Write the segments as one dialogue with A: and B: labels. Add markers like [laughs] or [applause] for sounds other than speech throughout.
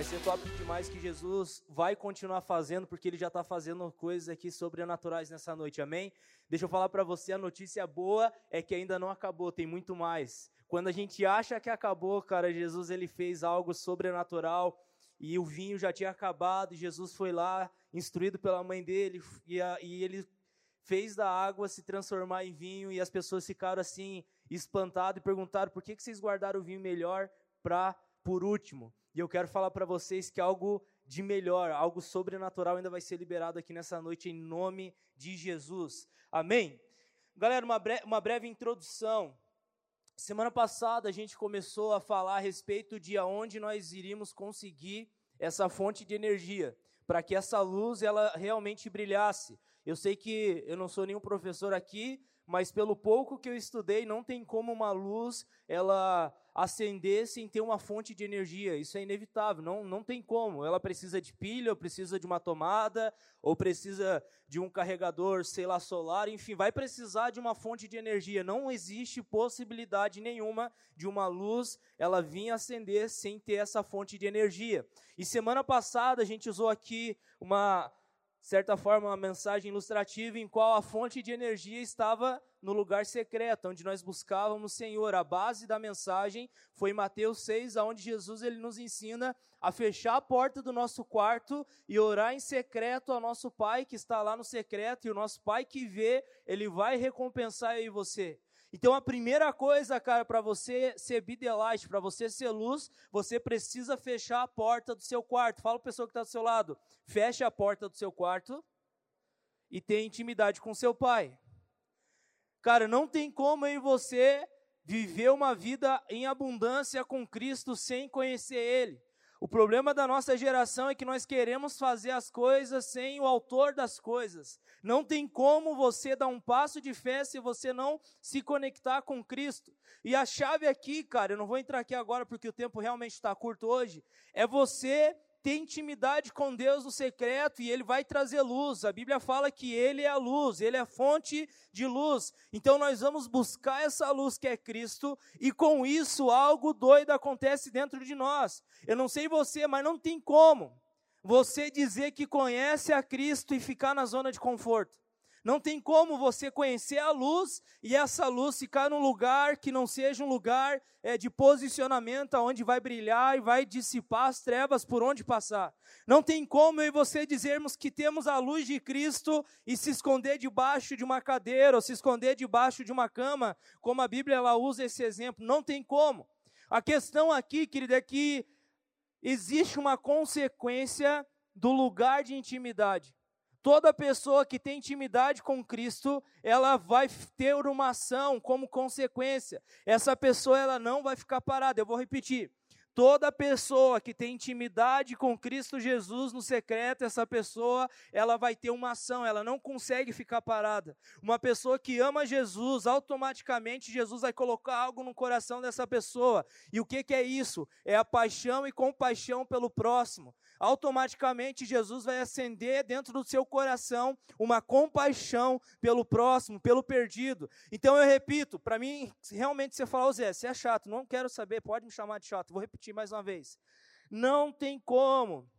A: Vai ser top demais que Jesus vai continuar fazendo, porque ele já está fazendo coisas aqui sobrenaturais nessa noite, amém? Deixa eu falar para você, a notícia boa é que ainda não acabou, tem muito mais. Quando a gente acha que acabou, cara, Jesus ele fez algo sobrenatural e o vinho já tinha acabado, e Jesus foi lá, instruído pela mãe dele, e, a, e ele fez da água se transformar em vinho, e as pessoas ficaram assim, espantadas e perguntaram por que, que vocês guardaram o vinho melhor para por último. E eu quero falar para vocês que algo de melhor, algo sobrenatural ainda vai ser liberado aqui nessa noite em nome de Jesus. Amém? Galera, uma, bre uma breve introdução. Semana passada a gente começou a falar a respeito de aonde nós iríamos conseguir essa fonte de energia, para que essa luz ela realmente brilhasse. Eu sei que eu não sou nenhum professor aqui, mas pelo pouco que eu estudei, não tem como uma luz ela acender sem ter uma fonte de energia. Isso é inevitável, não, não tem como. Ela precisa de pilha, ou precisa de uma tomada, ou precisa de um carregador, sei lá, solar, enfim, vai precisar de uma fonte de energia. Não existe possibilidade nenhuma de uma luz ela vir acender sem ter essa fonte de energia. E semana passada a gente usou aqui uma certa forma, uma mensagem ilustrativa em qual a fonte de energia estava no lugar secreto, onde nós buscávamos o Senhor. A base da mensagem foi Mateus 6, onde Jesus ele nos ensina a fechar a porta do nosso quarto e orar em secreto ao nosso Pai que está lá no secreto, e o nosso Pai que vê, ele vai recompensar eu e você. Então a primeira coisa, cara, para você ser bidelight, para você ser luz, você precisa fechar a porta do seu quarto. Fala para a pessoa que está do seu lado, feche a porta do seu quarto e tenha intimidade com seu pai. Cara, não tem como em você viver uma vida em abundância com Cristo sem conhecer Ele. O problema da nossa geração é que nós queremos fazer as coisas sem o autor das coisas. Não tem como você dar um passo de fé se você não se conectar com Cristo. E a chave aqui, cara, eu não vou entrar aqui agora porque o tempo realmente está curto hoje, é você ter intimidade com Deus no secreto e ele vai trazer luz. A Bíblia fala que ele é a luz, ele é a fonte de luz. Então nós vamos buscar essa luz que é Cristo e com isso algo doido acontece dentro de nós. Eu não sei você, mas não tem como você dizer que conhece a Cristo e ficar na zona de conforto. Não tem como você conhecer a luz e essa luz ficar num lugar que não seja um lugar é, de posicionamento onde vai brilhar e vai dissipar as trevas por onde passar. Não tem como eu e você dizermos que temos a luz de Cristo e se esconder debaixo de uma cadeira ou se esconder debaixo de uma cama, como a Bíblia ela usa esse exemplo. Não tem como. A questão aqui, querida, é que existe uma consequência do lugar de intimidade. Toda pessoa que tem intimidade com Cristo, ela vai ter uma ação como consequência. Essa pessoa ela não vai ficar parada. Eu vou repetir. Toda pessoa que tem intimidade com Cristo Jesus no secreto, essa pessoa, ela vai ter uma ação, ela não consegue ficar parada. Uma pessoa que ama Jesus, automaticamente Jesus vai colocar algo no coração dessa pessoa. E o que, que é isso? É a paixão e compaixão pelo próximo automaticamente Jesus vai acender dentro do seu coração uma compaixão pelo próximo, pelo perdido. Então eu repito, para mim, realmente você falar, ô Zé, você é chato, não quero saber, pode me chamar de chato. Vou repetir mais uma vez. Não tem como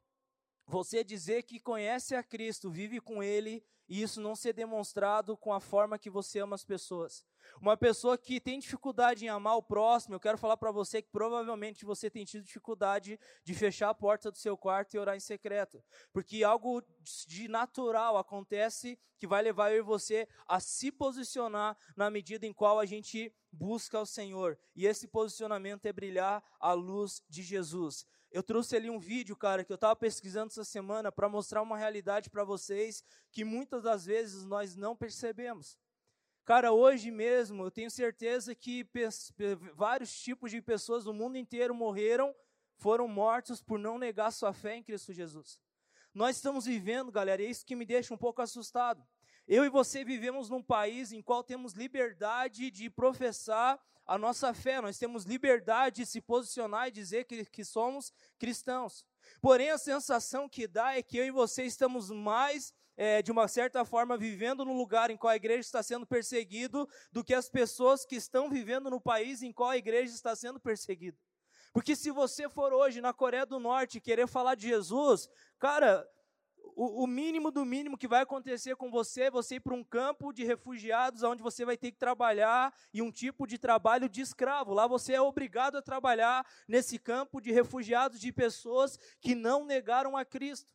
A: você dizer que conhece a Cristo, vive com Ele, e isso não ser demonstrado com a forma que você ama as pessoas. Uma pessoa que tem dificuldade em amar o próximo, eu quero falar para você que provavelmente você tem tido dificuldade de fechar a porta do seu quarto e orar em secreto. Porque algo de natural acontece que vai levar eu e você a se posicionar na medida em qual a gente busca o Senhor. E esse posicionamento é brilhar a luz de Jesus. Eu trouxe ali um vídeo, cara, que eu estava pesquisando essa semana para mostrar uma realidade para vocês que muitas das vezes nós não percebemos. Cara, hoje mesmo eu tenho certeza que vários tipos de pessoas do mundo inteiro morreram, foram mortos por não negar sua fé em Cristo Jesus. Nós estamos vivendo, galera, e é isso que me deixa um pouco assustado. Eu e você vivemos num país em qual temos liberdade de professar a nossa fé, nós temos liberdade de se posicionar e dizer que, que somos cristãos. Porém, a sensação que dá é que eu e você estamos mais é, de uma certa forma, vivendo no lugar em qual a igreja está sendo perseguido, do que as pessoas que estão vivendo no país em qual a igreja está sendo perseguida. Porque se você for hoje na Coreia do Norte querer falar de Jesus, cara, o, o, mínimo do mínimo que vai acontecer com você é você ir para um campo de refugiados, onde você vai ter que trabalhar e um tipo de trabalho de escravo. Lá você é obrigado a trabalhar nesse campo de refugiados, de pessoas que não negaram a Cristo.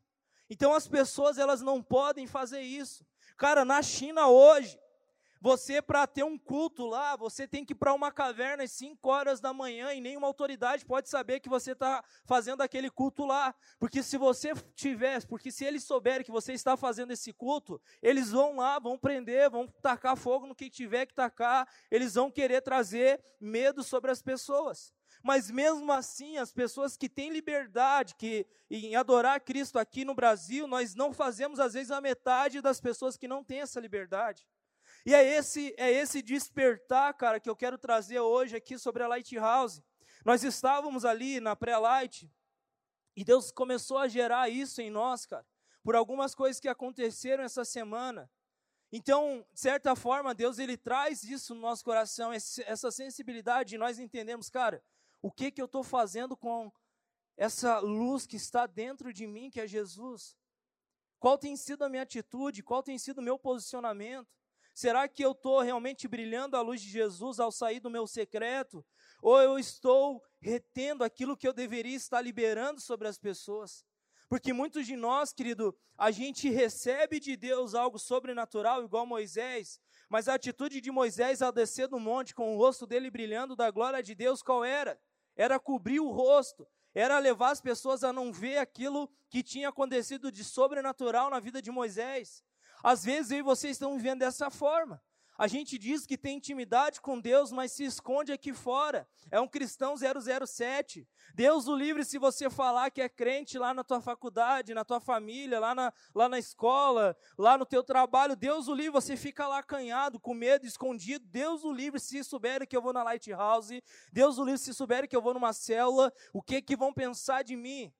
A: Então as pessoas elas não podem fazer isso. Cara, na China hoje, você, para ter um culto lá, você tem que ir para uma caverna às 5 horas da manhã e nenhuma autoridade pode saber que você está fazendo aquele culto lá. Porque se você tiver, porque se eles souberem que você está fazendo esse culto, eles vão lá, vão prender, vão tacar fogo no que tiver que tacar, eles vão querer trazer medo sobre as pessoas. Mas mesmo assim, as pessoas que têm liberdade que, em adorar Cristo aqui no Brasil, nós não fazemos às vezes a metade das pessoas que não têm essa liberdade. E é esse, é esse despertar, cara, que eu quero trazer hoje aqui sobre a Lighthouse. Nós estávamos ali na pré-light e Deus começou a gerar isso em nós, cara, por algumas coisas que aconteceram essa semana. Então, de certa forma, Deus ele traz isso no nosso coração, essa sensibilidade, e nós entendemos, cara, o que que eu estou fazendo com essa luz que está dentro de mim, que é Jesus? Qual tem sido a minha atitude? Qual tem sido o meu posicionamento? Será que eu estou realmente brilhando a luz de Jesus ao sair do meu secreto? Ou eu estou retendo aquilo que eu deveria estar liberando sobre as pessoas? Porque muitos de nós, querido, a gente recebe de Deus algo sobrenatural, igual Moisés, mas a atitude de Moisés ao descer do monte com o rosto dele brilhando da glória de Deus, qual era? Era cobrir o rosto, era levar as pessoas a não ver aquilo que tinha acontecido de sobrenatural na vida de Moisés. Às vezes eu e você estão vivendo dessa forma. A gente diz que tem intimidade com Deus, mas se esconde aqui fora. É um cristão 007. Deus o livre se você falar que é crente lá na tua faculdade, na tua família, lá na, lá na escola, lá no teu trabalho. Deus o livre, você fica lá acanhado, com medo, escondido. Deus o livre se souberem que eu vou na Lighthouse. Deus o livre se souberem que eu vou numa célula. O que que vão pensar de mim?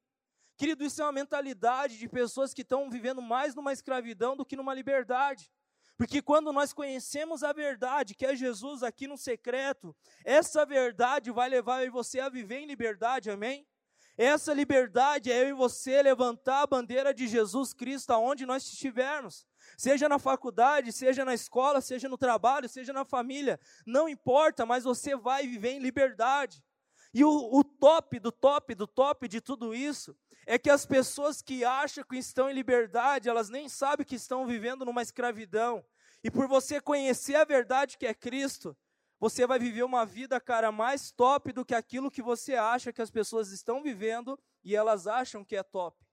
A: Querido, isso é uma mentalidade de pessoas que estão vivendo mais numa escravidão do que numa liberdade. Porque quando nós conhecemos a verdade, que é Jesus aqui no secreto, essa verdade vai levar você a viver em liberdade, amém? Essa liberdade é eu e você levantar a bandeira de Jesus Cristo aonde nós estivermos. Seja na faculdade, seja na escola, seja no trabalho, seja na família, não importa, mas você vai viver em liberdade. E o, o top do top do top de tudo isso é que as pessoas que acham que estão em liberdade, elas nem sabem que estão vivendo numa escravidão. E por você conhecer a verdade que é Cristo, você vai viver uma vida, cara, mais top do que aquilo que você acha que as pessoas estão vivendo e elas acham que é top.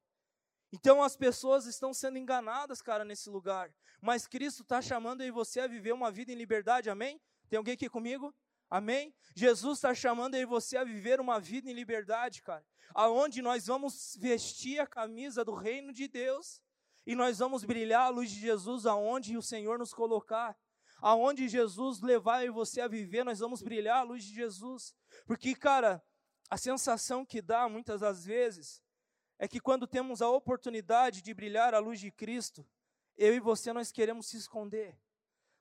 A: Então as pessoas estão sendo enganadas, cara, nesse lugar. Mas Cristo está chamando aí você a viver uma vida em liberdade, amém? Tem alguém aqui comigo? Amém? Jesus está chamando aí você a viver uma vida em liberdade, cara. Aonde nós vamos vestir a camisa do reino de Deus e nós vamos brilhar a luz de Jesus aonde o Senhor nos colocar. Aonde Jesus levar você a viver, nós vamos brilhar a luz de Jesus. Porque, cara, a sensação que dá muitas das vezes é que quando temos a oportunidade de brilhar a luz de Cristo, eu e você nós queremos se esconder.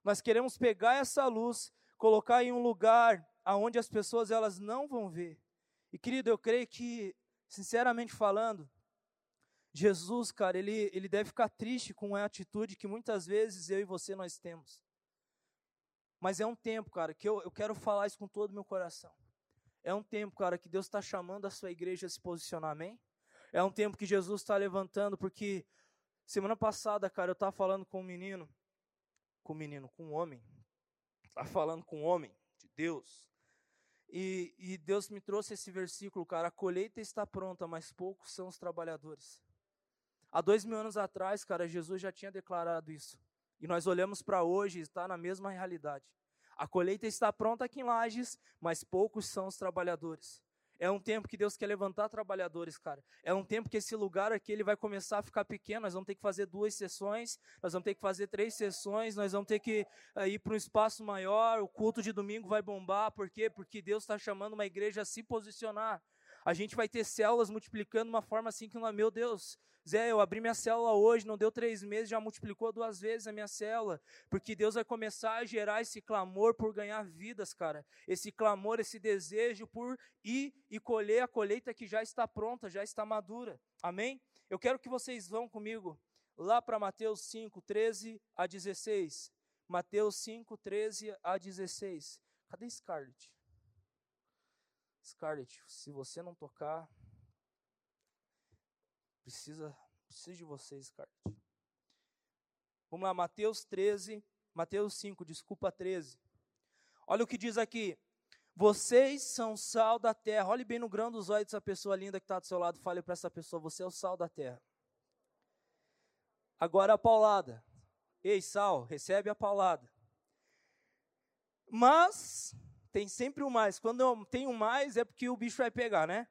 A: Nós queremos pegar essa luz colocar em um lugar aonde as pessoas elas não vão ver. E querido, eu creio que, sinceramente falando, Jesus, cara, ele, ele deve ficar triste com a atitude que muitas vezes eu e você nós temos. Mas é um tempo, cara, que eu, eu quero falar isso com todo o meu coração. É um tempo, cara, que Deus está chamando a sua igreja a se posicionar, amém? É um tempo que Jesus está levantando, porque semana passada, cara, eu estava falando com um menino, com um menino, com um homem, está falando com o homem de Deus. E, e, Deus me trouxe esse versículo, cara. A colheita está pronta, mas poucos são os trabalhadores. Há dois mil anos atrás, cara, Jesus já tinha declarado isso. E nós olhamos para hoje e está na mesma realidade. A colheita está pronta aqui em Lages, mas poucos são os trabalhadores. É um tempo que Deus quer levantar trabalhadores, cara. É um tempo que esse lugar aqui ele vai começar a ficar pequeno. Nós vamos ter que fazer duas sessões, nós vamos ter que fazer três sessões, nós vamos ter que uh, ir para um espaço maior. O culto de domingo vai bombar, por quê? Porque Deus está chamando uma igreja a se posicionar. A gente vai ter células multiplicando de uma forma assim que, meu Deus, Zé, eu abri minha célula hoje, não deu três meses, já multiplicou duas vezes a minha célula, porque Deus vai começar a gerar esse clamor por ganhar vidas, cara. Esse clamor, esse desejo por ir e colher a colheita que já está pronta, já está madura. Amém? Eu quero que vocês vão comigo lá para Mateus 5, 13 a 16. Mateus 5, 13 a 16. Cadê Scarlett? Scarlett, se você não tocar, Precisa, precisa de vocês, Scarlett. Vamos lá, Mateus 13, Mateus 5, desculpa 13. Olha o que diz aqui. Vocês são sal da terra. Olhe bem no grão dos olhos dessa pessoa linda que está do seu lado. Fale para essa pessoa: Você é o sal da terra. Agora a paulada. Ei, sal, recebe a paulada. Mas, tem sempre o um mais. Quando eu tenho mais, é porque o bicho vai pegar, né?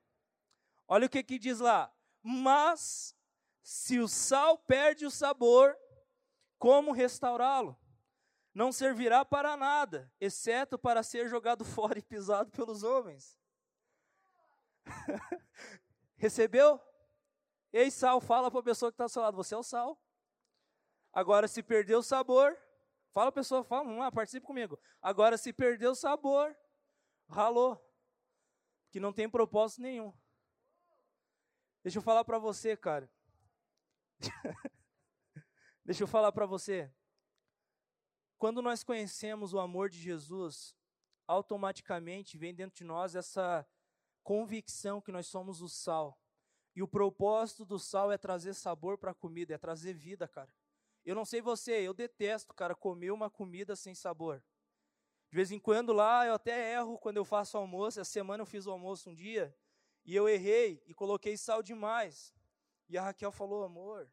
A: Olha o que, que diz lá. Mas, se o sal perde o sabor, como restaurá-lo? Não servirá para nada, exceto para ser jogado [laughs] fora e pisado pelos homens. [laughs] Recebeu? Ei, sal, fala para a pessoa que está ao seu lado: você é o sal. Agora, se perdeu o sabor, fala pessoa, fala, vamos lá, participe comigo. Agora, se perdeu o sabor, ralou, que não tem propósito nenhum. Deixa eu falar para você, cara. [laughs] Deixa eu falar para você. Quando nós conhecemos o amor de Jesus, automaticamente vem dentro de nós essa convicção que nós somos o sal. E o propósito do sal é trazer sabor para a comida, é trazer vida, cara. Eu não sei você, eu detesto, cara, comer uma comida sem sabor. De vez em quando lá eu até erro quando eu faço almoço. Essa semana eu fiz o almoço um dia e eu errei e coloquei sal demais. E a Raquel falou, amor.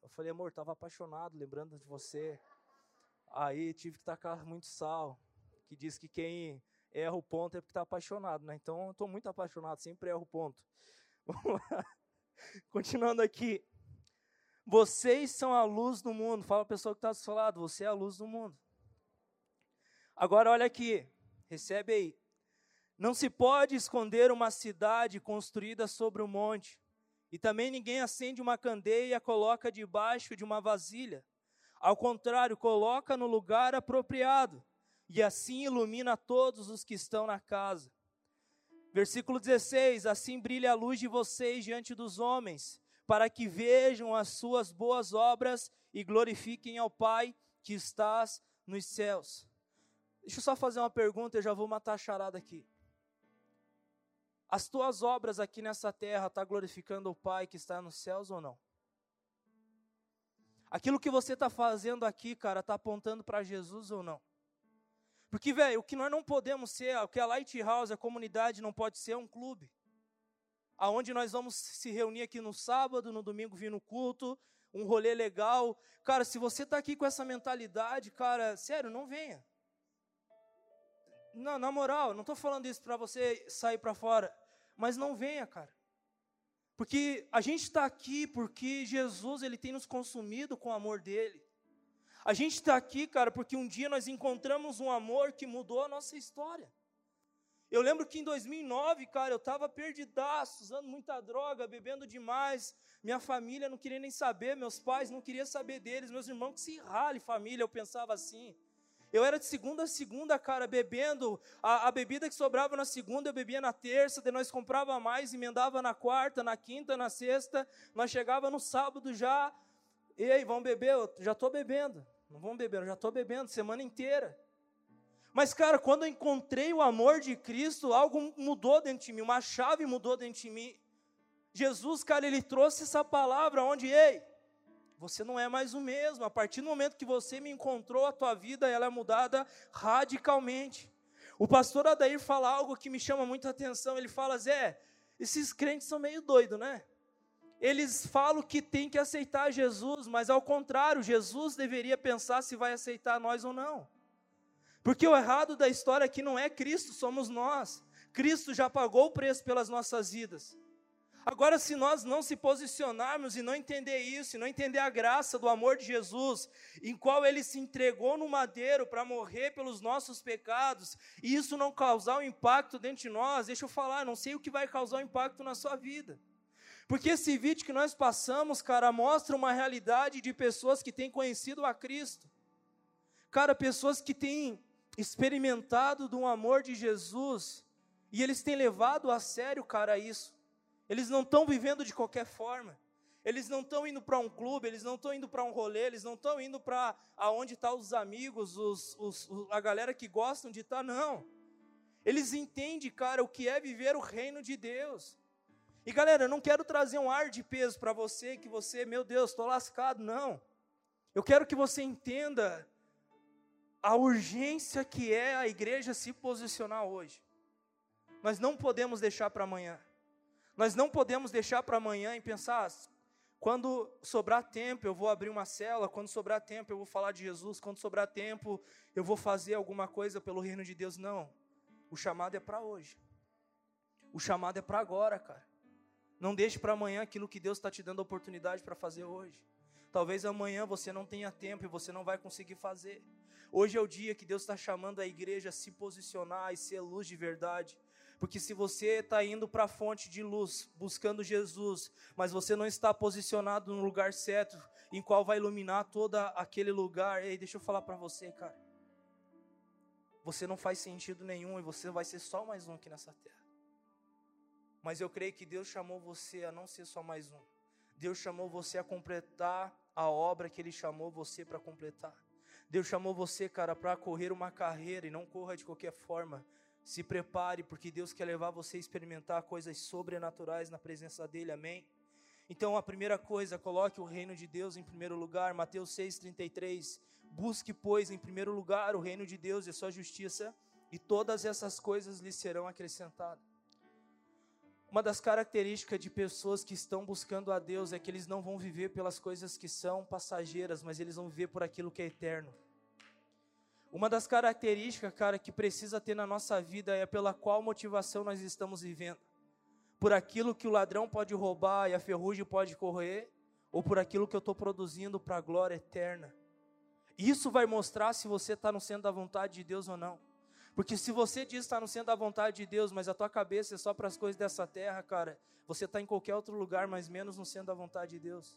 A: Eu falei, amor, estava apaixonado, lembrando de você. Aí tive que tacar muito sal. Que diz que quem erra o ponto é porque está apaixonado, né? Então eu estou muito apaixonado, sempre erro o ponto. [laughs] Vamos lá. Continuando aqui. Vocês são a luz do mundo. Fala a pessoa que está do seu lado, você é a luz do mundo. Agora olha aqui, recebe aí. Não se pode esconder uma cidade construída sobre um monte, e também ninguém acende uma candeia e a coloca debaixo de uma vasilha. Ao contrário, coloca no lugar apropriado, e assim ilumina todos os que estão na casa. Versículo 16: Assim brilha a luz de vocês diante dos homens, para que vejam as suas boas obras e glorifiquem ao Pai que estás nos céus. Deixa eu só fazer uma pergunta, eu já vou matar a charada aqui. As tuas obras aqui nessa terra estão tá glorificando o Pai que está nos céus ou não? Aquilo que você está fazendo aqui, cara, está apontando para Jesus ou não? Porque, velho, o que nós não podemos ser, o que a Lighthouse, a comunidade, não pode ser é um clube. Aonde nós vamos se reunir aqui no sábado, no domingo vir no culto, um rolê legal. Cara, se você está aqui com essa mentalidade, cara, sério, não venha. Não, na moral, não estou falando isso para você sair para fora, mas não venha, cara. Porque a gente está aqui porque Jesus ele tem nos consumido com o amor dele. A gente está aqui, cara, porque um dia nós encontramos um amor que mudou a nossa história. Eu lembro que em 2009, cara, eu estava perdidaço, usando muita droga, bebendo demais. Minha família não queria nem saber, meus pais não queriam saber deles, meus irmãos que se rale família, eu pensava assim. Eu era de segunda a segunda, cara, bebendo. A, a, bebida que sobrava na segunda, eu bebia na terça, daí nós comprava mais, emendava na quarta, na quinta, na sexta. Nós chegava no sábado já. Ei, vamos beber? Eu já estou bebendo. Não vamos beber, eu já estou bebendo, semana inteira. Mas, cara, quando eu encontrei o amor de Cristo, algo mudou dentro de mim, uma chave mudou dentro de mim. Jesus, cara, ele trouxe essa palavra onde, ei, você não é mais o mesmo. A partir do momento que você me encontrou, a tua vida ela é mudada radicalmente. O pastor Adair fala algo que me chama muita atenção. Ele fala, Zé, esses crentes são meio doidos, né? Eles falam que tem que aceitar Jesus, mas ao contrário, Jesus deveria pensar se vai aceitar nós ou não. Porque o errado da história aqui não é Cristo, somos nós. Cristo já pagou o preço pelas nossas vidas. Agora, se nós não se posicionarmos e não entender isso, e não entender a graça do amor de Jesus, em qual ele se entregou no madeiro para morrer pelos nossos pecados, e isso não causar um impacto dentro de nós, deixa eu falar, não sei o que vai causar um impacto na sua vida. Porque esse vídeo que nós passamos, cara, mostra uma realidade de pessoas que têm conhecido a Cristo. Cara, pessoas que têm experimentado do amor de Jesus, e eles têm levado a sério, cara, isso. Eles não estão vivendo de qualquer forma. Eles não estão indo para um clube, eles não estão indo para um rolê, eles não estão indo para aonde estão tá os amigos, os, os, a galera que gostam de estar, tá, não. Eles entendem, cara, o que é viver o reino de Deus. E galera, eu não quero trazer um ar de peso para você, que você, meu Deus, estou lascado, não. Eu quero que você entenda a urgência que é a igreja se posicionar hoje. Nós não podemos deixar para amanhã. Nós não podemos deixar para amanhã e pensar, ah, quando sobrar tempo eu vou abrir uma cela, quando sobrar tempo eu vou falar de Jesus, quando sobrar tempo eu vou fazer alguma coisa pelo reino de Deus. Não. O chamado é para hoje. O chamado é para agora, cara. Não deixe para amanhã aquilo que Deus está te dando a oportunidade para fazer hoje. Talvez amanhã você não tenha tempo e você não vai conseguir fazer. Hoje é o dia que Deus está chamando a igreja a se posicionar e ser luz de verdade. Porque se você está indo para a fonte de luz, buscando Jesus, mas você não está posicionado no lugar certo, em qual vai iluminar todo aquele lugar, ei, deixa eu falar para você, cara. Você não faz sentido nenhum e você vai ser só mais um aqui nessa terra. Mas eu creio que Deus chamou você a não ser só mais um. Deus chamou você a completar a obra que Ele chamou você para completar. Deus chamou você, cara, para correr uma carreira e não corra de qualquer forma. Se prepare, porque Deus quer levar você a experimentar coisas sobrenaturais na presença dEle, amém? Então, a primeira coisa, coloque o reino de Deus em primeiro lugar, Mateus 6,33. Busque, pois, em primeiro lugar o reino de Deus e a sua justiça, e todas essas coisas lhe serão acrescentadas. Uma das características de pessoas que estão buscando a Deus é que eles não vão viver pelas coisas que são passageiras, mas eles vão viver por aquilo que é eterno. Uma das características, cara, que precisa ter na nossa vida é pela qual motivação nós estamos vivendo. Por aquilo que o ladrão pode roubar e a ferrugem pode correr, ou por aquilo que eu estou produzindo para a glória eterna. Isso vai mostrar se você está no centro da vontade de Deus ou não. Porque se você diz estar no centro da vontade de Deus, mas a tua cabeça é só para as coisas dessa terra, cara, você está em qualquer outro lugar, mas menos no centro da vontade de Deus.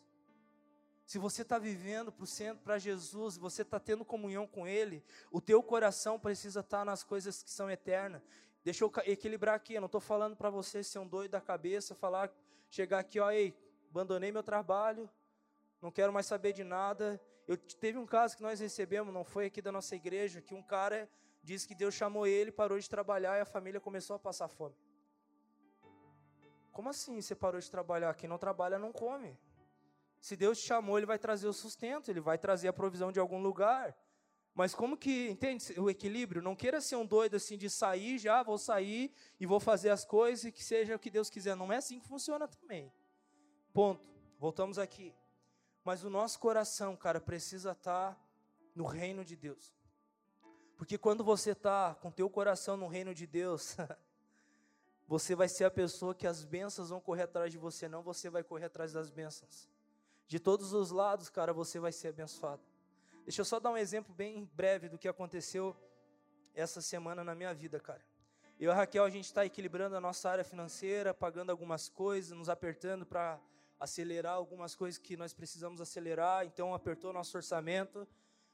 A: Se você está vivendo para o centro, para Jesus, você está tendo comunhão com Ele, o teu coração precisa estar tá nas coisas que são eternas. Deixa eu equilibrar aqui, eu não estou falando para você ser um doido da cabeça, falar, chegar aqui, ó, ei, abandonei meu trabalho, não quero mais saber de nada. Eu teve um caso que nós recebemos, não foi aqui da nossa igreja, que um cara disse que Deus chamou ele, parou de trabalhar e a família começou a passar fome. Como assim você parou de trabalhar? Quem não trabalha não come. Se Deus te chamou, Ele vai trazer o sustento, Ele vai trazer a provisão de algum lugar. Mas como que, entende o equilíbrio? Não queira ser um doido assim de sair, já vou sair e vou fazer as coisas e que seja o que Deus quiser. Não é assim que funciona também. Ponto. Voltamos aqui. Mas o nosso coração, cara, precisa estar tá no reino de Deus. Porque quando você está com teu coração no reino de Deus, [laughs] você vai ser a pessoa que as bênçãos vão correr atrás de você, não você vai correr atrás das bênçãos. De todos os lados, cara, você vai ser abençoado. Deixa eu só dar um exemplo bem breve do que aconteceu essa semana na minha vida, cara. Eu e a Raquel, a gente está equilibrando a nossa área financeira, pagando algumas coisas, nos apertando para acelerar algumas coisas que nós precisamos acelerar, então apertou nosso orçamento.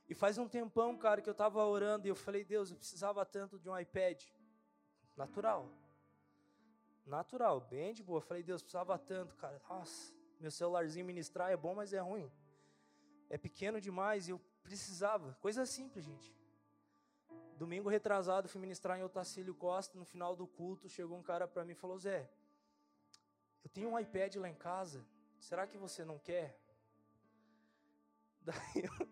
A: E faz um tempão, cara, que eu estava orando e eu falei, Deus, eu precisava tanto de um iPad. Natural. Natural, bem de boa. Eu falei, Deus, precisava tanto, cara. Nossa. Meu celularzinho ministrar é bom, mas é ruim. É pequeno demais e eu precisava. Coisa simples, gente. Domingo retrasado, fui ministrar em Otacílio Costa. No final do culto, chegou um cara para mim e falou: Zé, eu tenho um iPad lá em casa. Será que você não quer? [laughs] Daí eu,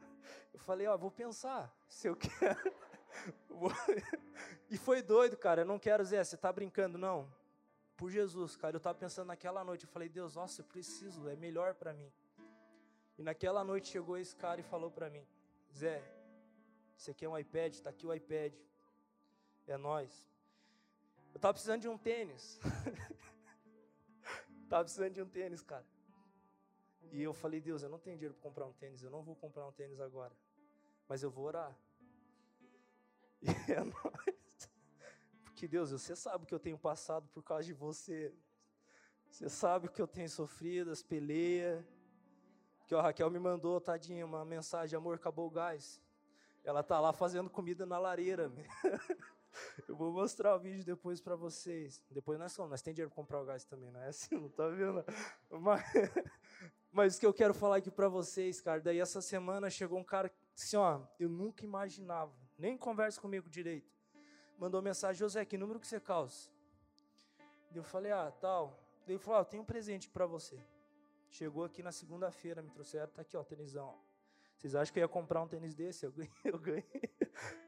A: eu falei: Ó, vou pensar se eu [laughs] quero. [laughs] e foi doido, cara. Eu não quero, Zé, você está brincando, não por Jesus, cara. Eu estava pensando naquela noite, eu falei, Deus, nossa, eu preciso, é melhor para mim. E naquela noite chegou esse cara e falou para mim, Zé, você quer um iPad? Está aqui o iPad. É nós. Eu estava precisando de um tênis. [laughs] Tava precisando de um tênis, cara. E eu falei, Deus, eu não tenho dinheiro para comprar um tênis, eu não vou comprar um tênis agora. Mas eu vou orar. [laughs] E é nóis. Porque, Deus, você sabe que eu tenho passado por causa de você. Você sabe que eu tenho sofrido, as peleias. Que a Raquel me mandou, tadinha, uma mensagem, amor, acabou o gás. Ela tá lá fazendo comida na lareira. [laughs] Eu vou mostrar o vídeo depois para vocês. Depois nós somos, nós tem dinheiro para comprar o gás também, não é assim? Não tá vendo? Mas, [laughs] mas o que eu quero falar aqui para vocês, cara, daí essa semana chegou um cara assim, ó, eu nunca imaginava, nem conversa comigo direito. Mandou mensagem, José, que número que você calça? Eu falei, ah, tal. Ele falou, ah, tenho um presente para você. Chegou aqui na segunda-feira, me trouxeram, tá aqui, ó, tenisão. Vocês acham que eu ia comprar um tênis desse? Eu ganhei, [laughs] eu ganhei.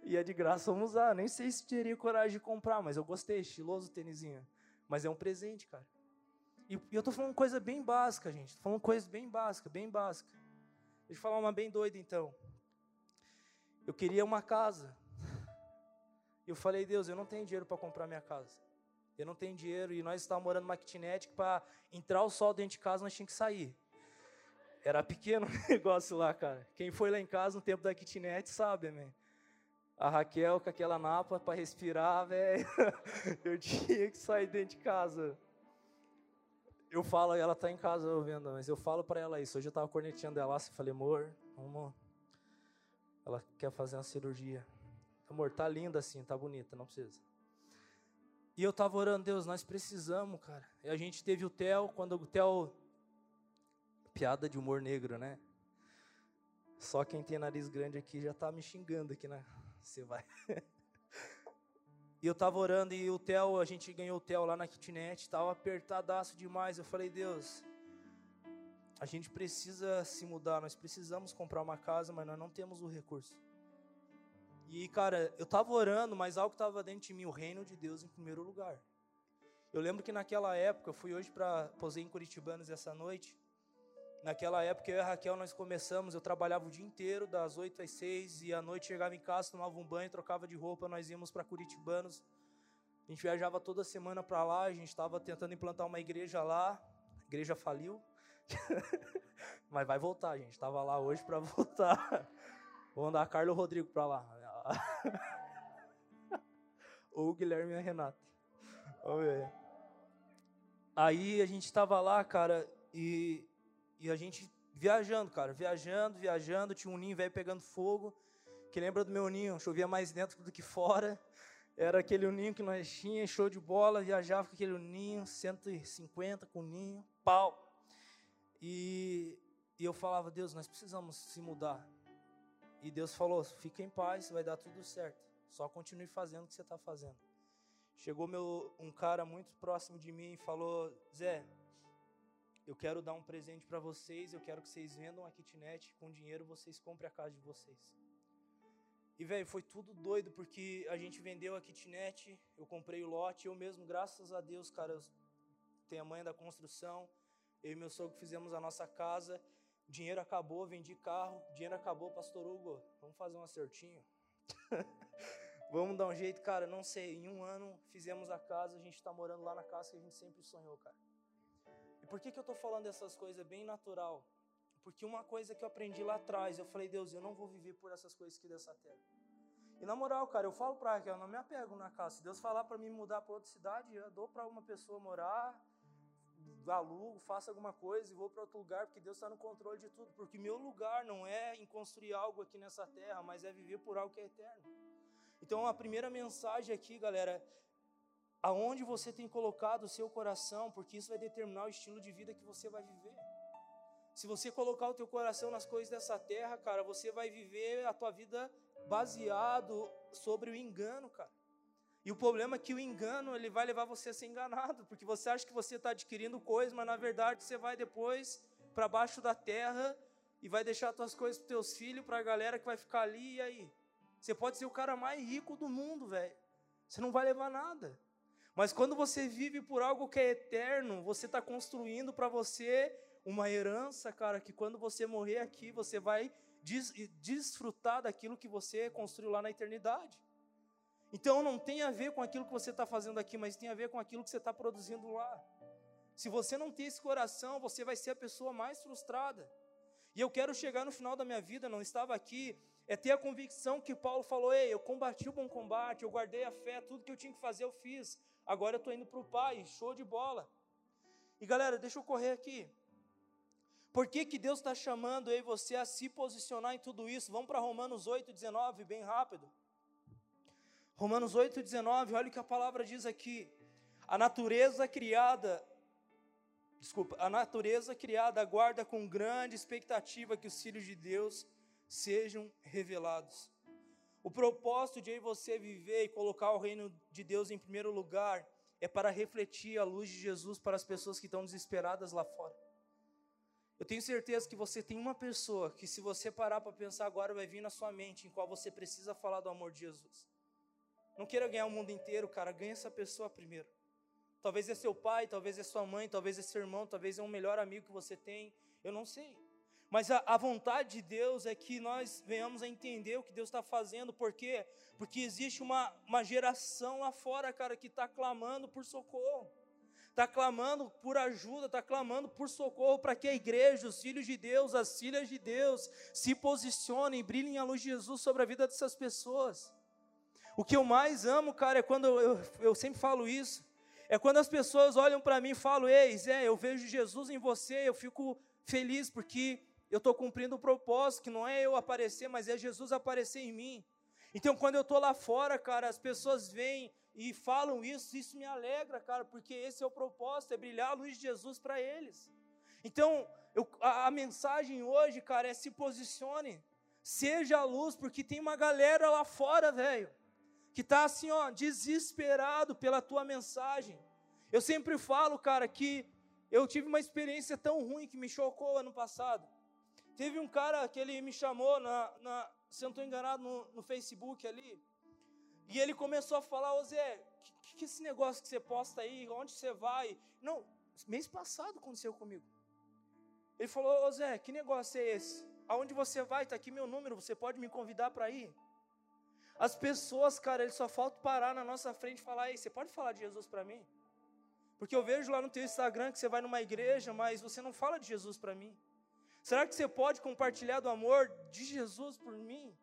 A: E é de graça, vamos usar. Nem sei se teria coragem de comprar, mas eu gostei, estiloso o tênisinho. Mas é um presente, cara. E eu tô falando coisa bem básica, gente. Tô falando coisa bem básica, bem básica. Deixa eu falar uma bem doida, então. Eu queria uma casa. Eu falei, Deus, eu não tenho dinheiro para comprar minha casa. Eu não tenho dinheiro e nós estávamos morando numa kitnet para entrar o sol dentro de casa nós tínhamos que sair. Era pequeno [laughs] o negócio lá, cara. Quem foi lá em casa no tempo da kitnet sabe, amém. A Raquel com aquela napa para respirar, velho. [laughs] Eu tinha que sair dentro de casa. Eu falo, ela tá em casa ouvindo, mas eu falo para ela isso. Hoje eu tava corneteando ela, assim, falei, amor, vamos. Ela quer fazer uma cirurgia. Amor, tá linda assim, tá bonita, não precisa. E eu tava orando, Deus, nós precisamos, cara. E a gente teve o Theo, quando o Theo piada de humor negro, né? Só quem tem nariz grande aqui já tá me xingando aqui, né? Você vai. [laughs] e eu tava orando e o Theo, a gente ganhou o Theo lá na kitnet, tava apertadaço demais. Eu falei, Deus, a gente precisa se mudar, nós precisamos comprar uma casa, mas nós não temos o recurso. E, cara, eu tava orando, mas algo tava dentro de mim, o reino de Deus em primeiro lugar. Eu lembro que naquela época, eu fui hoje para posei em Curitibanos essa noite. Naquela época, eu e a Raquel, nós começamos, eu trabalhava o dia inteiro, das 8 às 6, e à noite chegava em casa, tomava um banho, trocava de roupa, nós íamos para Curitibanos. A gente viajava toda semana para lá, a gente estava tentando implantar uma igreja lá, a igreja faliu, [laughs] mas vai voltar, gente estava lá hoje para [laughs] voltar. Vou mandar a Carla e o Rodrigo para lá. [laughs] Ou o Guilherme e a Renata. Vamos ver. Aí a gente estava lá, cara, e e a gente viajando, cara, viajando, viajando, tinha um ninho velho pegando fogo, que lembra do meu ninho, chovia mais dentro do que fora. Era aquele ninho que nós tinha, show de bola, viajava com aquele ninho, 150 com o ninho, pau. E, e eu falava, Deus, nós precisamos se mudar. E Deus falou, fica em paz, vai dar tudo certo. Só continue fazendo o que você está fazendo. Chegou meu, um cara muito próximo de mim e falou, Zé, eu quero dar um presente para vocês, eu quero que vocês vendam a kitnet, com dinheiro vocês comprem a casa de vocês. E, velho, foi tudo doido, porque a gente vendeu a kitnet, eu comprei o lote, eu mesmo, graças a Deus, cara, tenho a manha da construção, eu e meu sogro fizemos a nossa casa, dinheiro acabou, vendi carro, dinheiro acabou, pastor Hugo, vamos fazer um acertinho? [laughs] vamos dar um jeito, cara, não sei, em um ano fizemos a casa, a gente está morando lá na casa que a gente sempre sonhou, cara por que, que eu estou falando essas coisas bem natural? Porque uma coisa que eu aprendi lá atrás, eu falei, Deus, eu não vou viver por essas coisas aqui dessa terra. E na moral, cara, eu falo para Raquel, eu não me apego na casa. Se Deus falar para mim mudar para outra cidade, eu dou para uma pessoa morar, alugo, faço alguma coisa e vou para outro lugar, porque Deus está no controle de tudo. Porque meu lugar não é em construir algo aqui nessa terra, mas é viver por algo que é eterno. Então a primeira mensagem aqui, galera, aonde você tem colocado o seu coração, porque isso vai determinar o estilo de vida que você vai viver. Se você colocar o teu coração nas coisas dessa terra, cara, você vai viver a tua vida baseado sobre o engano, cara. E o problema é que o engano ele vai levar você a ser enganado, porque você acha que você está adquirindo coisas, mas na verdade você vai depois para baixo da terra e vai deixar tuas coisas para teus filhos, para a galera que vai ficar ali e aí. Você pode ser o cara mais rico do mundo, velho. Você não vai levar nada. Mas quando você vive por algo que é eterno, você está construindo para você uma herança, cara, que quando você morrer aqui, você vai des desfrutar daquilo que você construiu lá na eternidade. Então não tem a ver com aquilo que você está fazendo aqui, mas tem a ver com aquilo que você está produzindo lá. Se você não tem esse coração, você vai ser a pessoa mais frustrada. E eu quero chegar no final da minha vida, não estava aqui, é ter a convicção que Paulo falou: Ei, eu combati o bom combate, eu guardei a fé, tudo que eu tinha que fazer eu fiz. Agora eu estou indo para o Pai, show de bola. E galera, deixa eu correr aqui. Por que, que Deus está chamando e você a se posicionar em tudo isso? Vamos para Romanos 8, 19, bem rápido. Romanos 8, 19, olha o que a palavra diz aqui. A natureza criada, desculpa, a natureza criada aguarda com grande expectativa que os filhos de Deus sejam revelados. O propósito de você viver e colocar o reino de Deus em primeiro lugar é para refletir a luz de Jesus para as pessoas que estão desesperadas lá fora. Eu tenho certeza que você tem uma pessoa que, se você parar para pensar agora, vai vir na sua mente em qual você precisa falar do amor de Jesus. Não queira ganhar o mundo inteiro, cara, ganha essa pessoa primeiro. Talvez é seu pai, talvez é sua mãe, talvez é seu irmão, talvez é um melhor amigo que você tem, eu não sei. Mas a, a vontade de Deus é que nós venhamos a entender o que Deus está fazendo, por quê? Porque existe uma, uma geração lá fora, cara, que está clamando por socorro, está clamando por ajuda, está clamando por socorro para que a igreja, os filhos de Deus, as filhas de Deus, se posicionem, brilhem a luz de Jesus sobre a vida dessas pessoas. O que eu mais amo, cara, é quando eu, eu, sempre falo isso, é quando as pessoas olham para mim e falam: Ei, Zé, eu vejo Jesus em você, eu fico feliz porque eu estou cumprindo o propósito, que não é eu aparecer, mas é Jesus aparecer em mim. Então, quando eu estou lá fora, cara, as pessoas vêm e falam isso, isso me alegra, cara, porque esse é o propósito, é brilhar a luz de Jesus para eles. Então, eu, a, a, mensagem hoje, cara, é se posicione, seja a luz, porque tem uma galera lá fora, velho, que está assim, ó, desesperado pela tua mensagem. Eu sempre falo, cara, que eu tive uma experiência tão ruim que me chocou ano passado. Teve um cara que ele me chamou, na, na se eu não estou enganado, no, no, Facebook ali, e ele começou a falar, ô Zé, que, que esse negócio que você posta aí, onde você vai? Não, mês passado aconteceu comigo. Ele falou, ô Zé, que negócio é esse? Aonde você vai? Está aqui meu número, você pode me convidar para ir? As pessoas, cara, eles só falta parar na nossa frente e falar, ei, você pode falar de Jesus para mim? Porque eu vejo lá no teu Instagram que você vai numa igreja, mas você não fala de Jesus para mim. Será que você pode compartilhar do amor de Jesus por mim?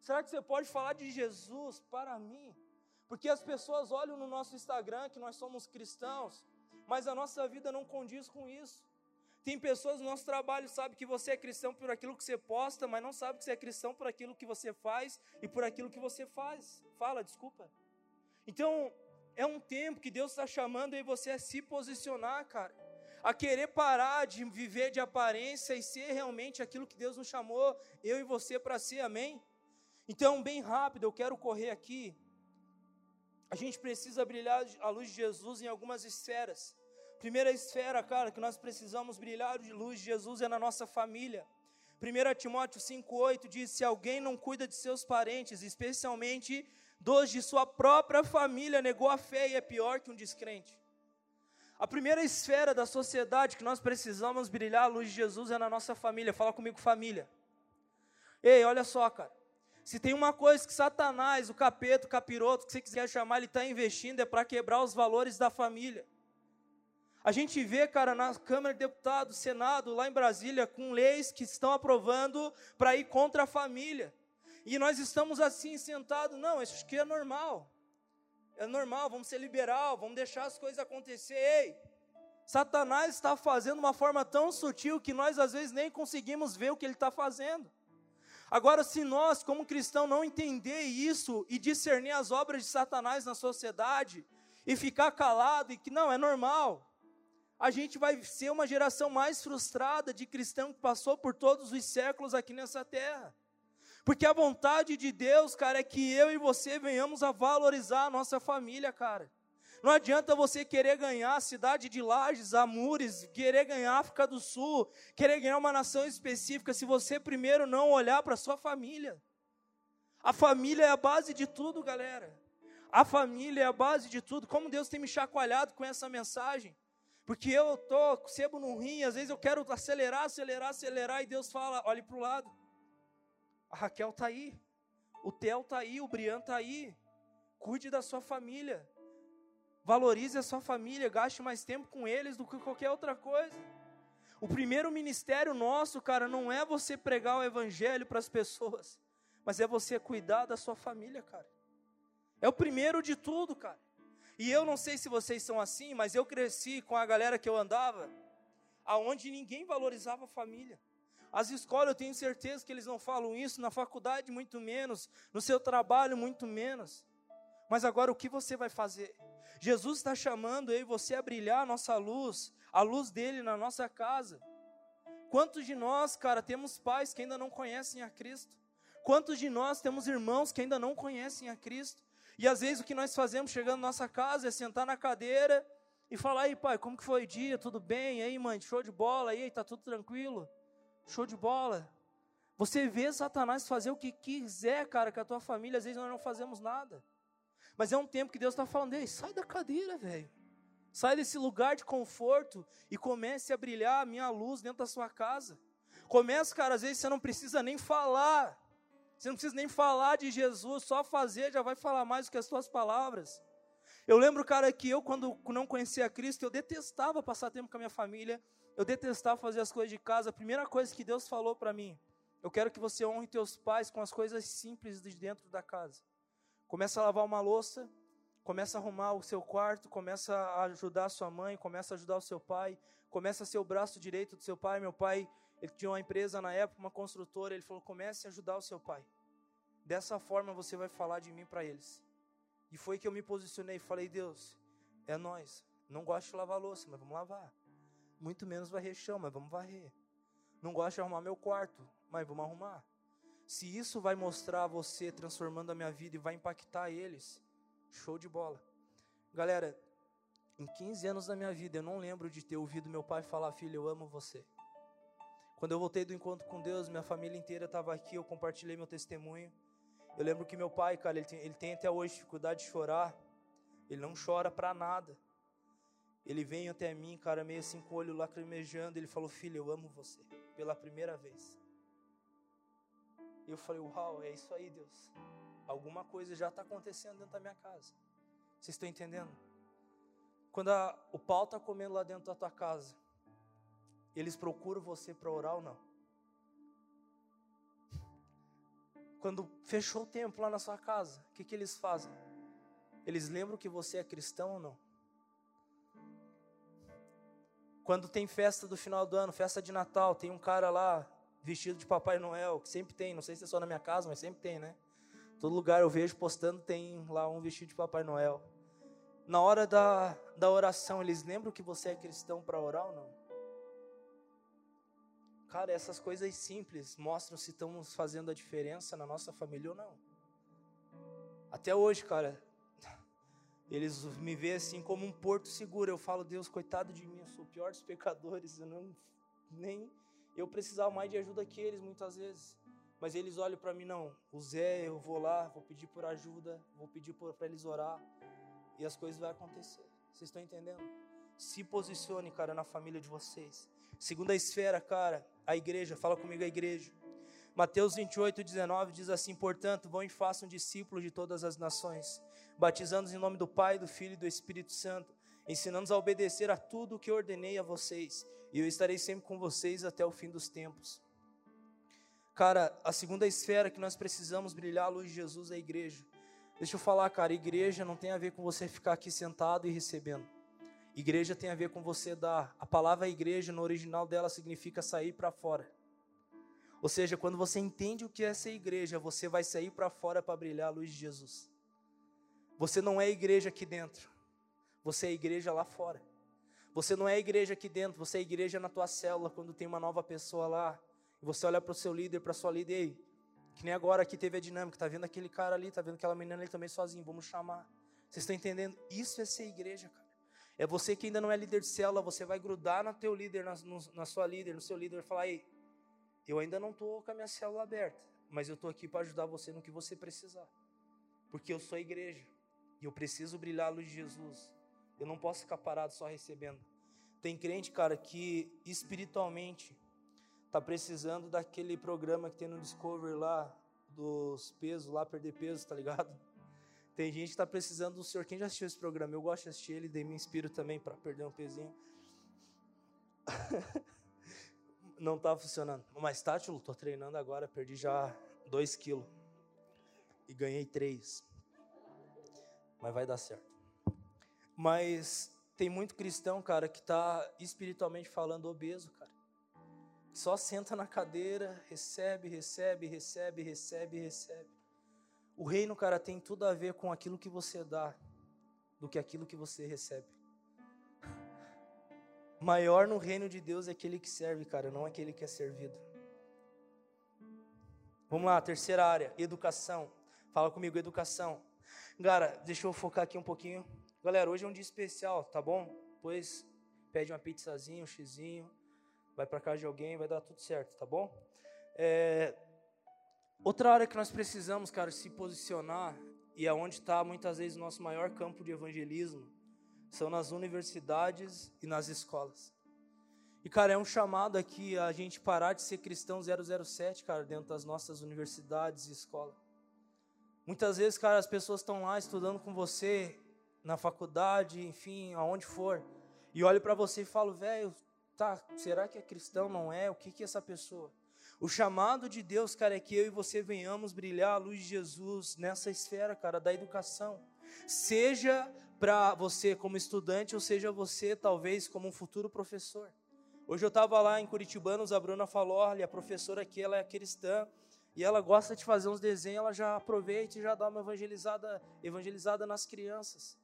A: Será que você pode falar de Jesus para mim? Porque as pessoas olham no nosso Instagram que nós somos cristãos, mas a nossa vida não condiz com isso. Tem pessoas no nosso trabalho que sabem que você é cristão por aquilo que você posta, mas não sabe que você é cristão por aquilo que você faz e por aquilo que você faz. Fala, desculpa. Então, é um tempo que Deus está chamando aí você a se posicionar, cara a querer parar de viver de aparência e ser realmente aquilo que Deus nos chamou, eu e você, para ser, amém? Então, bem rápido, eu quero correr aqui. A gente precisa brilhar a luz de Jesus em algumas esferas. Primeira esfera, cara, que nós precisamos brilhar de luz de Jesus é na nossa família. 1 Timóteo 5,8 diz: Se alguém não cuida de seus parentes, especialmente dos de sua própria família, negou a fé e é pior que um descrente. A primeira esfera da sociedade que nós precisamos brilhar a luz de Jesus é na nossa família. Fala comigo, família. Ei, olha só, cara. Se tem uma coisa que Satanás, o capeta, o capiroto, que você quiser chamar, ele está investindo, é para quebrar os valores da família. A gente vê, cara, na Câmara de Deputados, Senado, lá em Brasília, com leis que estão aprovando para ir contra a família. E nós estamos assim, sentados, não, isso aqui é normal é normal, vamos ser liberal, vamos deixar as coisas acontecer. Ei, Satanás está fazendo uma forma tão sutil que nós às vezes nem conseguimos ver o que ele está fazendo. Agora, se nós, como cristão, não entender isso e discernir as obras de Satanás na sociedade e ficar calado e que não, é normal, a gente vai ser uma geração mais frustrada de cristão que passou por todos os séculos aqui nessa terra. Porque a vontade de Deus, cara, é que eu e você venhamos a valorizar a nossa família, cara. Não adianta você querer ganhar a cidade de Lages, Amures, querer ganhar a África do Sul, querer ganhar uma nação específica, se você primeiro não olhar para sua família. A família é a base de tudo, galera. A família é a base de tudo. Como Deus tem me chacoalhado com essa mensagem. Porque eu tô sebo no rim, às vezes eu quero acelerar, acelerar, acelerar, e Deus fala: olhe para o lado. A Raquel está aí. O Theo está aí, o Brian está aí. Cuide da sua família. Valorize a sua família, gaste mais tempo com eles do que qualquer outra coisa. O primeiro ministério nosso, cara, não é você pregar o evangelho para as pessoas, mas é você cuidar da sua família, cara. É o primeiro de tudo, cara. E eu não sei se vocês são assim, mas eu cresci com a galera que eu andava, aonde ninguém valorizava a família. As escolas, eu tenho certeza que eles não falam isso, na faculdade muito menos, no seu trabalho muito menos. Mas agora o que você vai fazer? Jesus está chamando eu e você a brilhar a nossa luz, a luz dele na nossa casa. Quantos de nós, cara, temos pais que ainda não conhecem a Cristo? Quantos de nós temos irmãos que ainda não conhecem a Cristo? E às vezes o que nós fazemos chegando na nossa casa é sentar na cadeira e falar: "Aí, pai, como que foi o dia? Tudo bem? aí, mãe, show de bola? aí, tá tudo tranquilo?" Show de bola. Você vê Satanás fazer o que quiser, cara, com a tua família, às vezes nós não fazemos nada. Mas é um tempo que Deus está falando, ei, sai da cadeira, velho. Sai desse lugar de conforto e comece a brilhar a minha luz dentro da sua casa. Comece, cara, às vezes você não precisa nem falar. Você não precisa nem falar de Jesus, só fazer já vai falar mais do que as suas palavras. Eu lembro, cara, que eu, quando não conhecia Cristo, eu detestava passar tempo com a minha família, eu detestava fazer as coisas de casa. A primeira coisa que Deus falou para mim, eu quero que você honre teus pais com as coisas simples de dentro da casa. Começa a lavar uma louça, começa a arrumar o seu quarto, começa a ajudar a sua mãe, começa a ajudar o seu pai, começa a ser o braço direito do seu pai. Meu pai, ele tinha uma empresa na época, uma construtora, ele falou: comece a ajudar o seu pai. Dessa forma você vai falar de mim para eles. E foi que eu me posicionei falei: Deus, é nós. Não gosto de lavar louça, mas vamos lavar. Muito menos varrer chão, mas vamos varrer. Não gosto de arrumar meu quarto, mas vamos arrumar se isso vai mostrar você transformando a minha vida e vai impactar eles, show de bola. Galera, em 15 anos da minha vida, eu não lembro de ter ouvido meu pai falar: Filho, eu amo você. Quando eu voltei do encontro com Deus, minha família inteira estava aqui, eu compartilhei meu testemunho. Eu lembro que meu pai, cara, ele tem, ele tem até hoje dificuldade de chorar. Ele não chora para nada. Ele vem até mim, cara, meio assim com o olho lacrimejando. Ele falou: Filho, eu amo você. Pela primeira vez. E eu falei, uau, é isso aí, Deus. Alguma coisa já está acontecendo dentro da minha casa. Vocês estão entendendo? Quando a, o pau está comendo lá dentro da tua casa, eles procuram você para orar ou não? Quando fechou o tempo lá na sua casa, o que, que eles fazem? Eles lembram que você é cristão ou não? Quando tem festa do final do ano, festa de Natal, tem um cara lá vestido de Papai Noel, que sempre tem, não sei se é só na minha casa, mas sempre tem, né? Todo lugar eu vejo postando tem lá um vestido de Papai Noel. Na hora da, da oração, eles lembram que você é cristão para orar ou não? Cara, essas coisas simples mostram se estamos fazendo a diferença na nossa família ou não. Até hoje, cara, [laughs] eles me veem assim como um porto seguro. Eu falo, Deus, coitado de mim, eu sou o pior dos pecadores, eu não nem eu precisava mais de ajuda que eles muitas vezes. Mas eles olham para mim, não, o Zé, eu vou lá, vou pedir por ajuda, vou pedir para eles orar, e as coisas vão acontecer. Vocês estão entendendo? Se posicione, cara, na família de vocês. Segunda esfera, cara, a igreja, fala comigo a igreja. Mateus 28, 19 diz assim: Portanto, vão e façam discípulos de todas as nações, batizando-os em nome do Pai, do Filho e do Espírito Santo, ensinando-os a obedecer a tudo o que ordenei a vocês e eu estarei sempre com vocês até o fim dos tempos. Cara, a segunda esfera que nós precisamos brilhar a luz de Jesus é a igreja. Deixa eu falar, cara, igreja não tem a ver com você ficar aqui sentado e recebendo. Igreja tem a ver com você dar. A palavra igreja, no original dela, significa sair para fora. Ou seja, quando você entende o que é ser igreja, você vai sair para fora para brilhar a luz de Jesus. Você não é igreja aqui dentro, você é igreja lá fora. Você não é igreja aqui dentro, você é igreja na tua célula quando tem uma nova pessoa lá. E você olha para o seu líder, para sua líder, ei, que nem agora aqui teve a dinâmica, tá vendo aquele cara ali, tá vendo aquela menina ali também sozinho, vamos chamar. Vocês estão entendendo? Isso é ser igreja, cara. É você que ainda não é líder de célula, você vai grudar no teu líder, na, no, na sua líder, no seu líder, e falar, ei, eu ainda não estou com a minha célula aberta, mas eu estou aqui para ajudar você no que você precisar. Porque eu sou igreja, e eu preciso brilhar a luz de Jesus. Eu não posso ficar parado só recebendo. Tem crente, cara, que espiritualmente tá precisando daquele programa que tem no Discovery lá, dos pesos lá, perder peso, tá ligado? Tem gente que está precisando do Senhor. Quem já assistiu esse programa? Eu gosto de assistir ele, daí me inspiro também para perder um pezinho. [laughs] Não está funcionando. Mas Tátilo, estou treinando agora, perdi já 2 quilos. E ganhei 3. Mas vai dar certo. Mas tem muito cristão, cara, que está espiritualmente falando obeso, cara. Só senta na cadeira, recebe, recebe, recebe, recebe, recebe. O reino, cara, tem tudo a ver com aquilo que você dá do que aquilo que você recebe. Maior no reino de Deus é aquele que serve, cara, não aquele que é servido. Vamos lá, terceira área, educação. Fala comigo, educação. Cara, deixa eu focar aqui um pouquinho. Galera, hoje é um dia especial, tá bom? Depois pede uma pizzazinha, um xizinho, vai para casa de alguém, vai dar tudo certo, tá bom? É... Outra área que nós precisamos, cara, se posicionar, e é está muitas vezes o nosso maior campo de evangelismo, são nas universidades e nas escolas. E, cara, é um chamado aqui a gente parar de ser cristão 007, cara, dentro das nossas universidades e escolas. Muitas vezes, cara, as pessoas estão lá estudando com você, na faculdade, enfim, aonde for, e olho para você e falo, velho, tá, será que é cristão? Não é? O que, que é essa pessoa? O chamado de Deus, cara, é que eu e você venhamos brilhar a luz de Jesus nessa esfera, cara, da educação. Seja para você como estudante, ou seja você talvez como um futuro professor. Hoje eu estava lá em Curitibanos, a Bruna falou, olha, a professora aqui, ela é cristã, e ela gosta de fazer uns desenhos, ela já aproveita e já dá uma evangelizada, evangelizada nas crianças.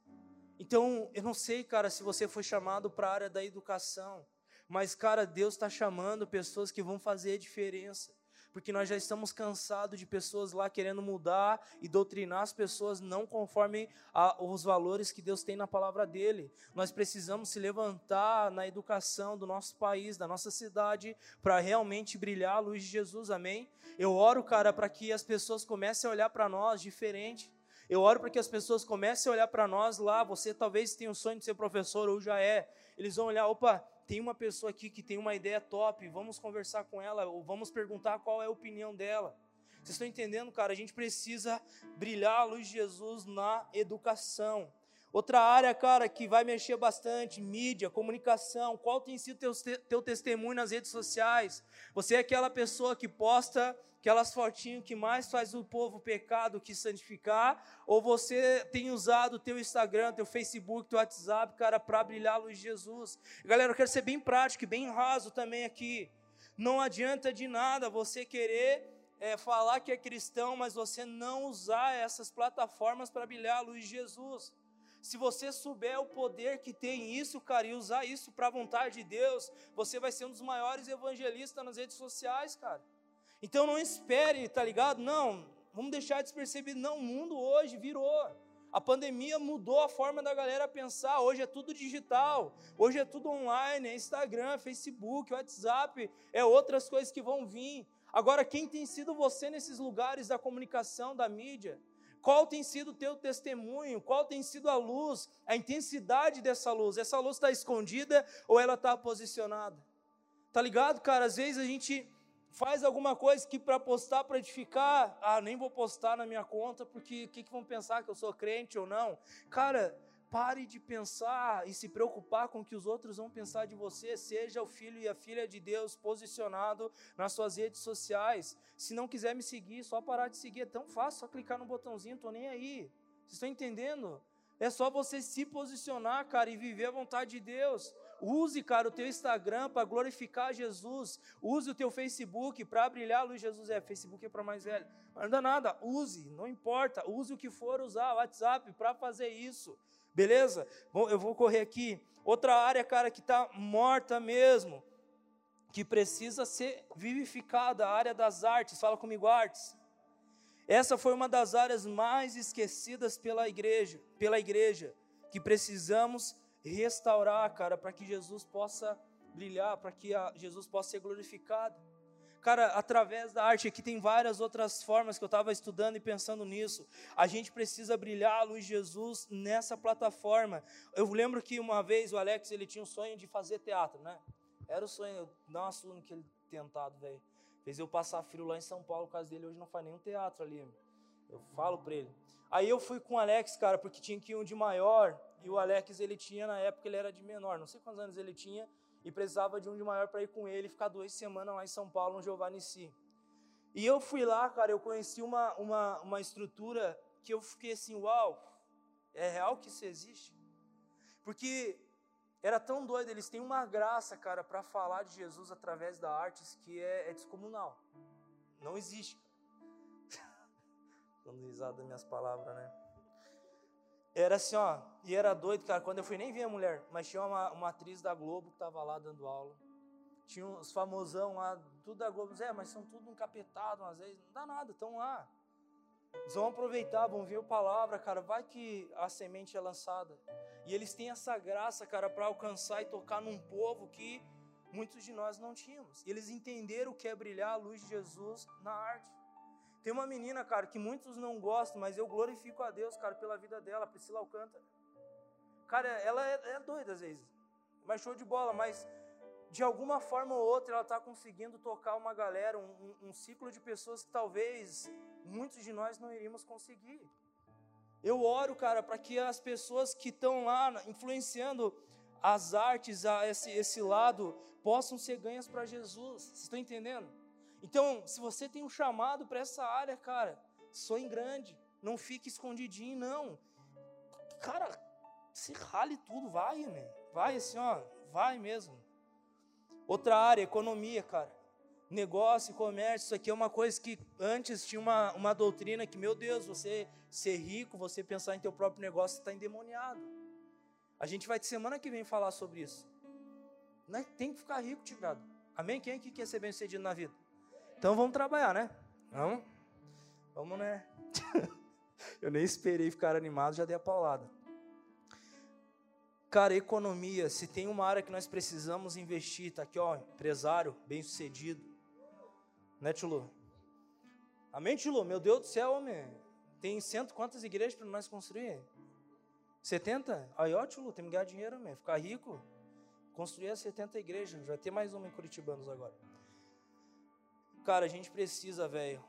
A: Então, eu não sei, cara, se você foi chamado para a área da educação, mas, cara, Deus está chamando pessoas que vão fazer a diferença. Porque nós já estamos cansados de pessoas lá querendo mudar e doutrinar as pessoas não conforme a, os valores que Deus tem na palavra dele. Nós precisamos se levantar na educação do nosso país, da nossa cidade, para realmente brilhar a luz de Jesus, amém? Eu oro, cara, para que as pessoas comecem a olhar para nós diferente. Eu oro para que as pessoas comecem a olhar para nós lá. Você talvez tenha o sonho de ser professor ou já é. Eles vão olhar, opa, tem uma pessoa aqui que tem uma ideia top, vamos conversar com ela, ou vamos perguntar qual é a opinião dela. Vocês estão entendendo, cara? A gente precisa brilhar a luz de Jesus na educação. Outra área, cara, que vai mexer bastante, mídia, comunicação. Qual tem sido teu, teu testemunho nas redes sociais? Você é aquela pessoa que posta aquelas fotinhas que mais faz o povo pecado que santificar? Ou você tem usado o teu Instagram, teu Facebook, teu WhatsApp, cara, para brilhar a luz de Jesus? Galera, eu quero ser bem prático e bem raso também aqui. Não adianta de nada você querer é, falar que é cristão, mas você não usar essas plataformas para brilhar a luz de Jesus. Se você souber o poder que tem isso, cara, e usar isso para a vontade de Deus, você vai ser um dos maiores evangelistas nas redes sociais, cara. Então não espere, tá ligado? Não, vamos deixar despercebido. Não, o mundo hoje virou. A pandemia mudou a forma da galera pensar. Hoje é tudo digital, hoje é tudo online, é Instagram, Facebook, WhatsApp, é outras coisas que vão vir. Agora, quem tem sido você nesses lugares da comunicação, da mídia? Qual tem sido o teu testemunho? Qual tem sido a luz, a intensidade dessa luz? Essa luz está escondida ou ela está posicionada? Tá ligado, cara? Às vezes a gente faz alguma coisa que para postar, para edificar, ah, nem vou postar na minha conta porque o que, que vão pensar que eu sou crente ou não? Cara, Pare de pensar e se preocupar com o que os outros vão pensar de você. Seja o filho e a filha de Deus posicionado nas suas redes sociais. Se não quiser me seguir, só parar de seguir. É tão fácil, só clicar no botãozinho, tô nem aí. Vocês estão entendendo? É só você se posicionar, cara, e viver a vontade de Deus. Use, cara, o teu Instagram para glorificar Jesus. Use o teu Facebook para brilhar a luz de Jesus. É, Facebook é para mais velho. Não dá nada. Use, não importa. Use o que for usar, WhatsApp, para fazer isso. Beleza? Bom, eu vou correr aqui. Outra área, cara, que está morta mesmo, que precisa ser vivificada, a área das artes. Fala comigo, artes. Essa foi uma das áreas mais esquecidas pela igreja, pela igreja, que precisamos restaurar, cara, para que Jesus possa brilhar, para que Jesus possa ser glorificado. Cara, através da arte, aqui tem várias outras formas que eu estava estudando e pensando nisso. A gente precisa brilhar a luz de Jesus nessa plataforma. Eu lembro que uma vez o Alex ele tinha um sonho de fazer teatro, né? Era o sonho, nossa, que ele tentado, velho. Fez eu passar frio lá em São Paulo por causa dele, hoje não faz nenhum teatro ali. Eu falo para ele. Aí eu fui com o Alex, cara, porque tinha que ir um de maior, e o Alex, ele tinha, na época, ele era de menor, não sei quantos anos ele tinha, e precisava de um de maior para ir com ele ficar duas semanas lá em São Paulo, no Giovanni Si. E eu fui lá, cara, eu conheci uma, uma, uma estrutura que eu fiquei assim, uau, é real que isso existe? Porque era tão doido, eles têm uma graça, cara, para falar de Jesus através da artes que é, é descomunal. Não existe. [laughs] Dando risada das minhas palavras, né? Era assim, ó, e era doido, cara, quando eu fui nem vi a mulher, mas tinha uma, uma atriz da Globo que tava lá dando aula. Tinha uns famosão lá, tudo da Globo, é, mas são tudo encapetados às vezes, não dá nada, estão lá. Eles vão aproveitar, vão ver a palavra, cara, vai que a semente é lançada. E eles têm essa graça, cara, para alcançar e tocar num povo que muitos de nós não tínhamos. E eles entenderam o que é brilhar a luz de Jesus na arte. Tem uma menina, cara, que muitos não gostam, mas eu glorifico a Deus, cara, pela vida dela, Priscila Alcântara. Cara, ela é, é doida às vezes, mas show de bola, mas de alguma forma ou outra ela está conseguindo tocar uma galera, um, um, ciclo de pessoas que talvez muitos de nós não iríamos conseguir. Eu oro, cara, para que as pessoas que estão lá influenciando as artes, a esse, esse lado, possam ser ganhas para Jesus. Vocês estão entendendo? Então, se você tem um chamado para essa área, cara, sonhe grande. Não fique escondidinho, não. Cara, se rale tudo, vai, né? Vai assim, ó, vai mesmo. Outra área, economia, cara. Negócio, comércio, isso aqui é uma coisa que antes tinha uma, uma doutrina que, meu Deus, você ser rico, você pensar em teu próprio negócio, está endemoniado. A gente vai de semana que vem falar sobre isso. Não é, tem que ficar rico, tigado. Amém? Quem é que quer ser bem sucedido na vida? Então vamos trabalhar, né? Vamos? Vamos, né? [laughs] Eu nem esperei ficar animado, já dei a paulada. Cara, economia, se tem uma área que nós precisamos investir, tá aqui, ó, empresário, bem sucedido. Né, Tilo? Amém, Tilo? Meu Deus do céu, homem. Tem cento quantas igrejas para nós construir? 70? Aí, ó, Tilo, tem que ganhar dinheiro, homem. Ficar rico. Construir as 70 igrejas. Vai ter mais uma em Curitibanos agora. Cara, a gente precisa, velho,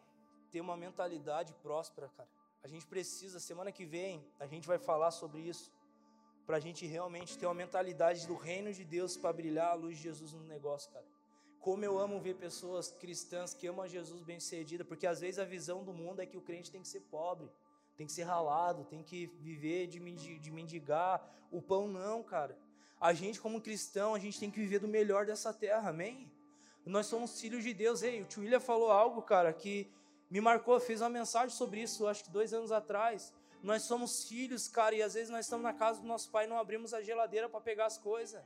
A: ter uma mentalidade próspera, cara. A gente precisa, semana que vem, a gente vai falar sobre isso. Para a gente realmente ter uma mentalidade do reino de Deus para brilhar a luz de Jesus no negócio, cara. Como eu amo ver pessoas cristãs que amam Jesus bem sucedida, porque às vezes a visão do mundo é que o crente tem que ser pobre, tem que ser ralado, tem que viver de mendigar. O pão não, cara. A gente, como cristão, a gente tem que viver do melhor dessa terra, amém? Nós somos filhos de Deus. Ei, o tio William falou algo, cara, que me marcou, fez uma mensagem sobre isso, acho que dois anos atrás. Nós somos filhos, cara, e às vezes nós estamos na casa do nosso pai e não abrimos a geladeira para pegar as coisas.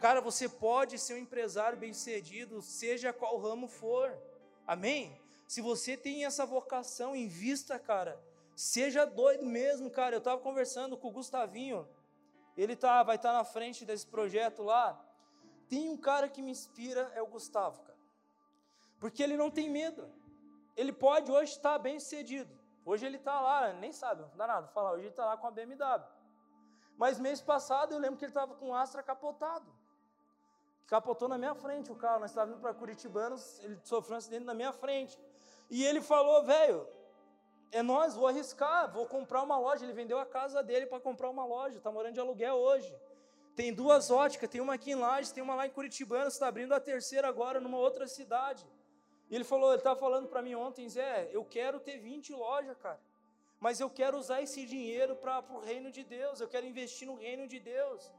A: Cara, você pode ser um empresário bem-sucedido, seja qual ramo for. Amém? Se você tem essa vocação, invista, cara. Seja doido mesmo, cara. Eu estava conversando com o Gustavinho. Ele tá, vai estar tá na frente desse projeto lá. Tem um cara que me inspira, é o Gustavo, cara. Porque ele não tem medo. Ele pode hoje estar bem sucedido. Hoje ele está lá, nem sabe, não dá nada falar. Hoje ele está lá com a BMW. Mas mês passado eu lembro que ele estava com o Astra capotado. Capotou na minha frente o carro. Nós estávamos indo para Curitibanos, ele sofreu um acidente na minha frente. E ele falou, velho, é nós, vou arriscar, vou comprar uma loja. Ele vendeu a casa dele para comprar uma loja, está morando de aluguel hoje. Tem duas óticas, tem uma aqui em Lages, tem uma lá em Curitibano, está abrindo a terceira agora numa outra cidade. Ele falou, ele estava falando para mim ontem, Zé, eu quero ter 20 lojas, cara. Mas eu quero usar esse dinheiro para o reino de Deus, eu quero investir no reino de Deus.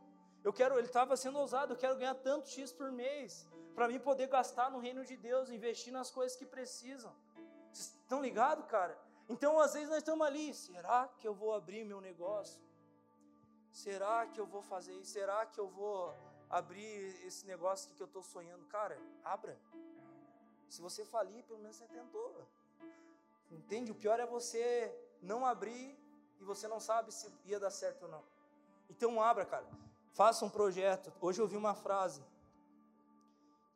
A: Eu quero, ele estava sendo ousado, eu quero ganhar tanto X por mês, para mim poder gastar no reino de Deus, investir nas coisas que precisam. Vocês estão ligados, cara? Então, às vezes nós estamos ali, será que eu vou abrir meu negócio? Será que eu vou fazer isso? Será que eu vou abrir esse negócio que eu estou sonhando? Cara, abra. Se você falir, pelo menos você tentou. Entende? O pior é você não abrir e você não sabe se ia dar certo ou não. Então abra, cara. Faça um projeto. Hoje eu vi uma frase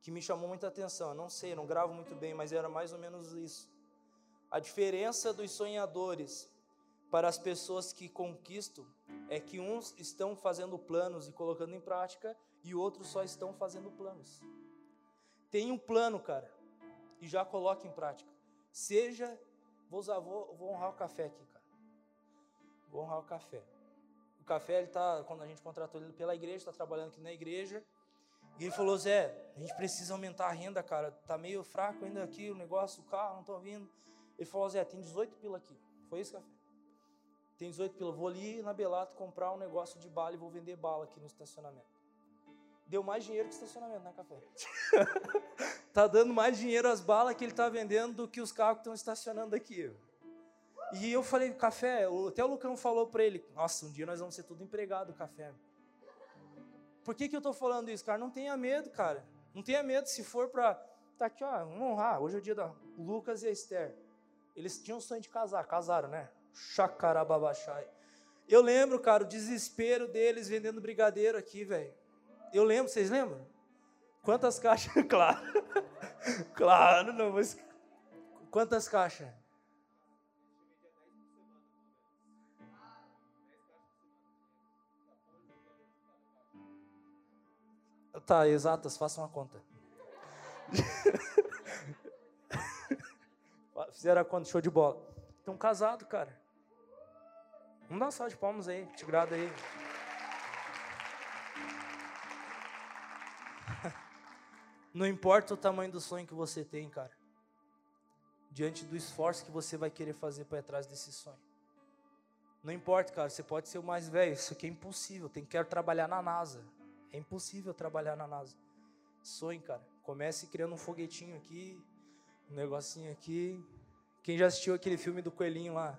A: que me chamou muita atenção. Eu não sei, não gravo muito bem, mas era mais ou menos isso. A diferença dos sonhadores para as pessoas que conquistam é que uns estão fazendo planos e colocando em prática e outros só estão fazendo planos. Tem um plano, cara, e já coloque em prática. Seja vou usar, vou, vou honrar o café aqui, cara. Vou honrar o café. O café, ele tá, quando a gente contratou ele pela igreja, está trabalhando aqui na igreja. E ele falou, Zé, a gente precisa aumentar a renda, cara. Tá meio fraco ainda aqui o negócio, o carro, não tô vindo. Ele falou, Zé, tem 18 pila aqui. Foi isso, café? Tem 18 pila. Vou ali na Belato comprar um negócio de bala e vou vender bala aqui no estacionamento. Deu mais dinheiro que estacionamento, né, café? [laughs] tá dando mais dinheiro as balas que ele tá vendendo do que os carros que estão estacionando aqui. E eu falei, café, até o Lucão falou para ele, nossa, um dia nós vamos ser tudo empregado, café. Por que, que eu tô falando isso, cara? Não tenha medo, cara. Não tenha medo, se for para Tá aqui, ó, vamos honrar. Hoje é o dia da Lucas e a Esther. Eles tinham sonho de casar, casaram, né? Chacarababachai. Eu lembro, cara, o desespero deles vendendo brigadeiro aqui, velho. Eu lembro, vocês lembram? Quantas caixas? [laughs] Claro. claro, não, mas. Quantas caixas? Tá, exatas, façam uma conta. [laughs] Fizeram a conta, show de bola. Estão casados, cara. Vamos dar uma salva de palmas aí, te grado aí. [laughs] Não importa o tamanho do sonho que você tem, cara. Diante do esforço que você vai querer fazer para ir atrás desse sonho. Não importa, cara, você pode ser o mais velho, isso aqui é impossível. Tem que quero trabalhar na NASA. É impossível trabalhar na NASA. Sonhe, cara. Comece criando um foguetinho aqui, um negocinho aqui. Quem já assistiu aquele filme do coelhinho lá?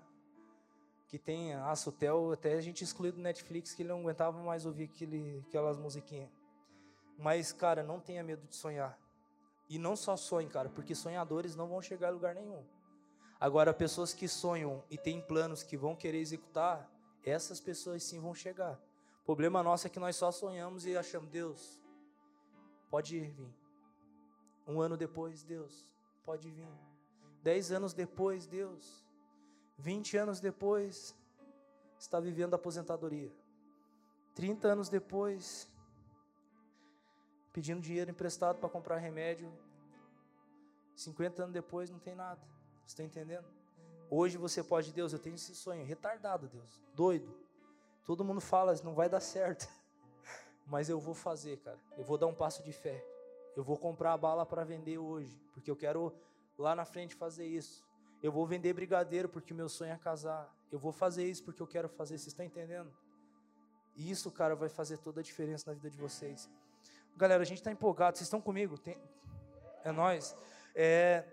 A: Que tem a Sutel, até a gente excluiu do Netflix que ele não aguentava mais ouvir aquele, aquelas musiquinhas. Mas, cara, não tenha medo de sonhar. E não só sonhe, cara, porque sonhadores não vão chegar a lugar nenhum. Agora, pessoas que sonham e têm planos que vão querer executar, essas pessoas sim vão chegar. O problema nosso é que nós só sonhamos e achamos, Deus, pode vir. Um ano depois, Deus, pode vir. Dez anos depois, Deus. Vinte anos depois, está vivendo a aposentadoria. Trinta anos depois, pedindo dinheiro emprestado para comprar remédio. 50 anos depois não tem nada. Você está entendendo? Hoje você pode, Deus, eu tenho esse sonho, retardado, Deus, doido. Todo mundo fala, não vai dar certo. [laughs] Mas eu vou fazer, cara. Eu vou dar um passo de fé. Eu vou comprar a bala para vender hoje, porque eu quero lá na frente fazer isso. Eu vou vender brigadeiro porque meu sonho é casar. Eu vou fazer isso porque eu quero fazer. Vocês estão entendendo? E isso, cara, vai fazer toda a diferença na vida de vocês. Galera, a gente está empolgado. Vocês estão comigo? Tem... É nós. É...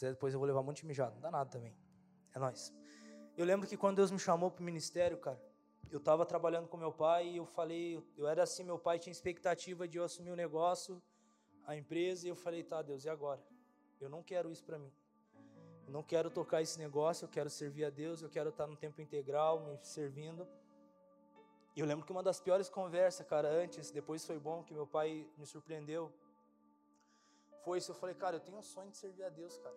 A: Depois eu vou levar um monte de mijado. Não dá nada também. É nós. Eu lembro que quando Deus me chamou para o ministério, cara, eu estava trabalhando com meu pai e eu falei, eu era assim, meu pai tinha expectativa de eu assumir o um negócio, a empresa, e eu falei, tá, Deus, e agora? Eu não quero isso para mim. Não quero tocar esse negócio, eu quero servir a Deus, eu quero estar no tempo integral, me servindo. E eu lembro que uma das piores conversas, cara, antes, depois foi bom, que meu pai me surpreendeu, foi isso. Eu falei, cara, eu tenho um sonho de servir a Deus, cara.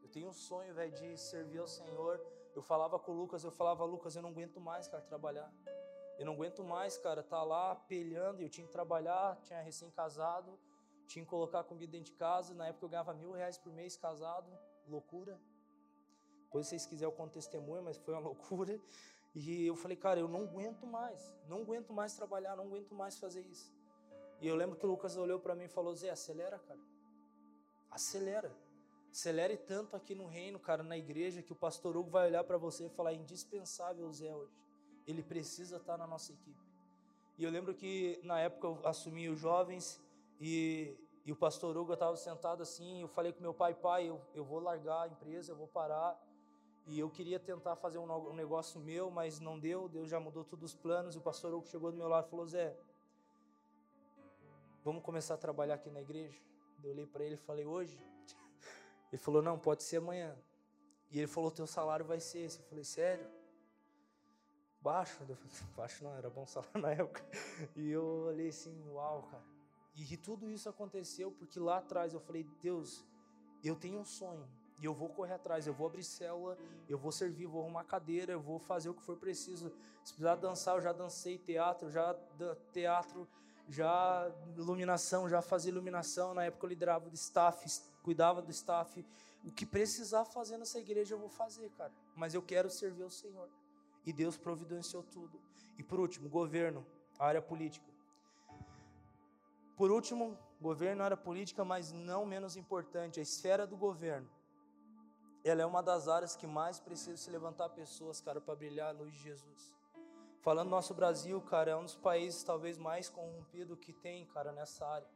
A: Eu tenho um sonho, velho, de servir ao Senhor. Eu falava com o Lucas, eu falava, Lucas, eu não aguento mais, cara, trabalhar. Eu não aguento mais, cara, tá lá pelhando. Eu tinha que trabalhar, tinha recém-casado, tinha que colocar comida dentro de casa. Na época eu ganhava mil reais por mês casado, loucura. Depois, vocês quiserem, eu conto testemunho, mas foi uma [laughs] loucura. E eu falei, cara, eu não aguento mais, não aguento mais trabalhar, não aguento mais fazer isso. E eu lembro que o Lucas olhou para mim e falou: Zé, acelera, cara. Acelera. Acelere tanto aqui no reino, cara, na igreja, que o pastor Hugo vai olhar para você e falar: é indispensável o Zé hoje. Ele precisa estar na nossa equipe. E eu lembro que na época eu assumi os jovens e, e o pastor Hugo estava sentado assim. Eu falei com meu pai: pai, eu, eu vou largar a empresa, eu vou parar. E eu queria tentar fazer um, um negócio meu, mas não deu. Deus já mudou todos os planos. E o pastor Hugo chegou do meu lado e falou: Zé, vamos começar a trabalhar aqui na igreja. Eu olhei para ele e falei: hoje? [laughs] Ele falou: Não, pode ser amanhã. E ele falou: Teu salário vai ser esse. Eu falei: Sério? Baixo? Eu [laughs] falei, Baixo não, era bom salário na época. E eu olhei assim: Uau, cara. E tudo isso aconteceu porque lá atrás eu falei: Deus, eu tenho um sonho. E eu vou correr atrás, eu vou abrir célula, eu vou servir, vou arrumar cadeira, eu vou fazer o que for preciso. Se precisar dançar, eu já dancei teatro, já teatro, já iluminação, já fazia iluminação. Na época eu liderava o staff, cuidava do staff, O que precisar fazer nessa igreja eu vou fazer, cara. Mas eu quero servir o Senhor. E Deus providenciou tudo. E por último, governo, área política. Por último, governo, área política, mas não menos importante, a esfera do governo. Ela é uma das áreas que mais precisa se levantar pessoas, cara, para brilhar a luz de Jesus. Falando nosso Brasil, cara, é um dos países talvez mais corrompido que tem, cara, nessa área.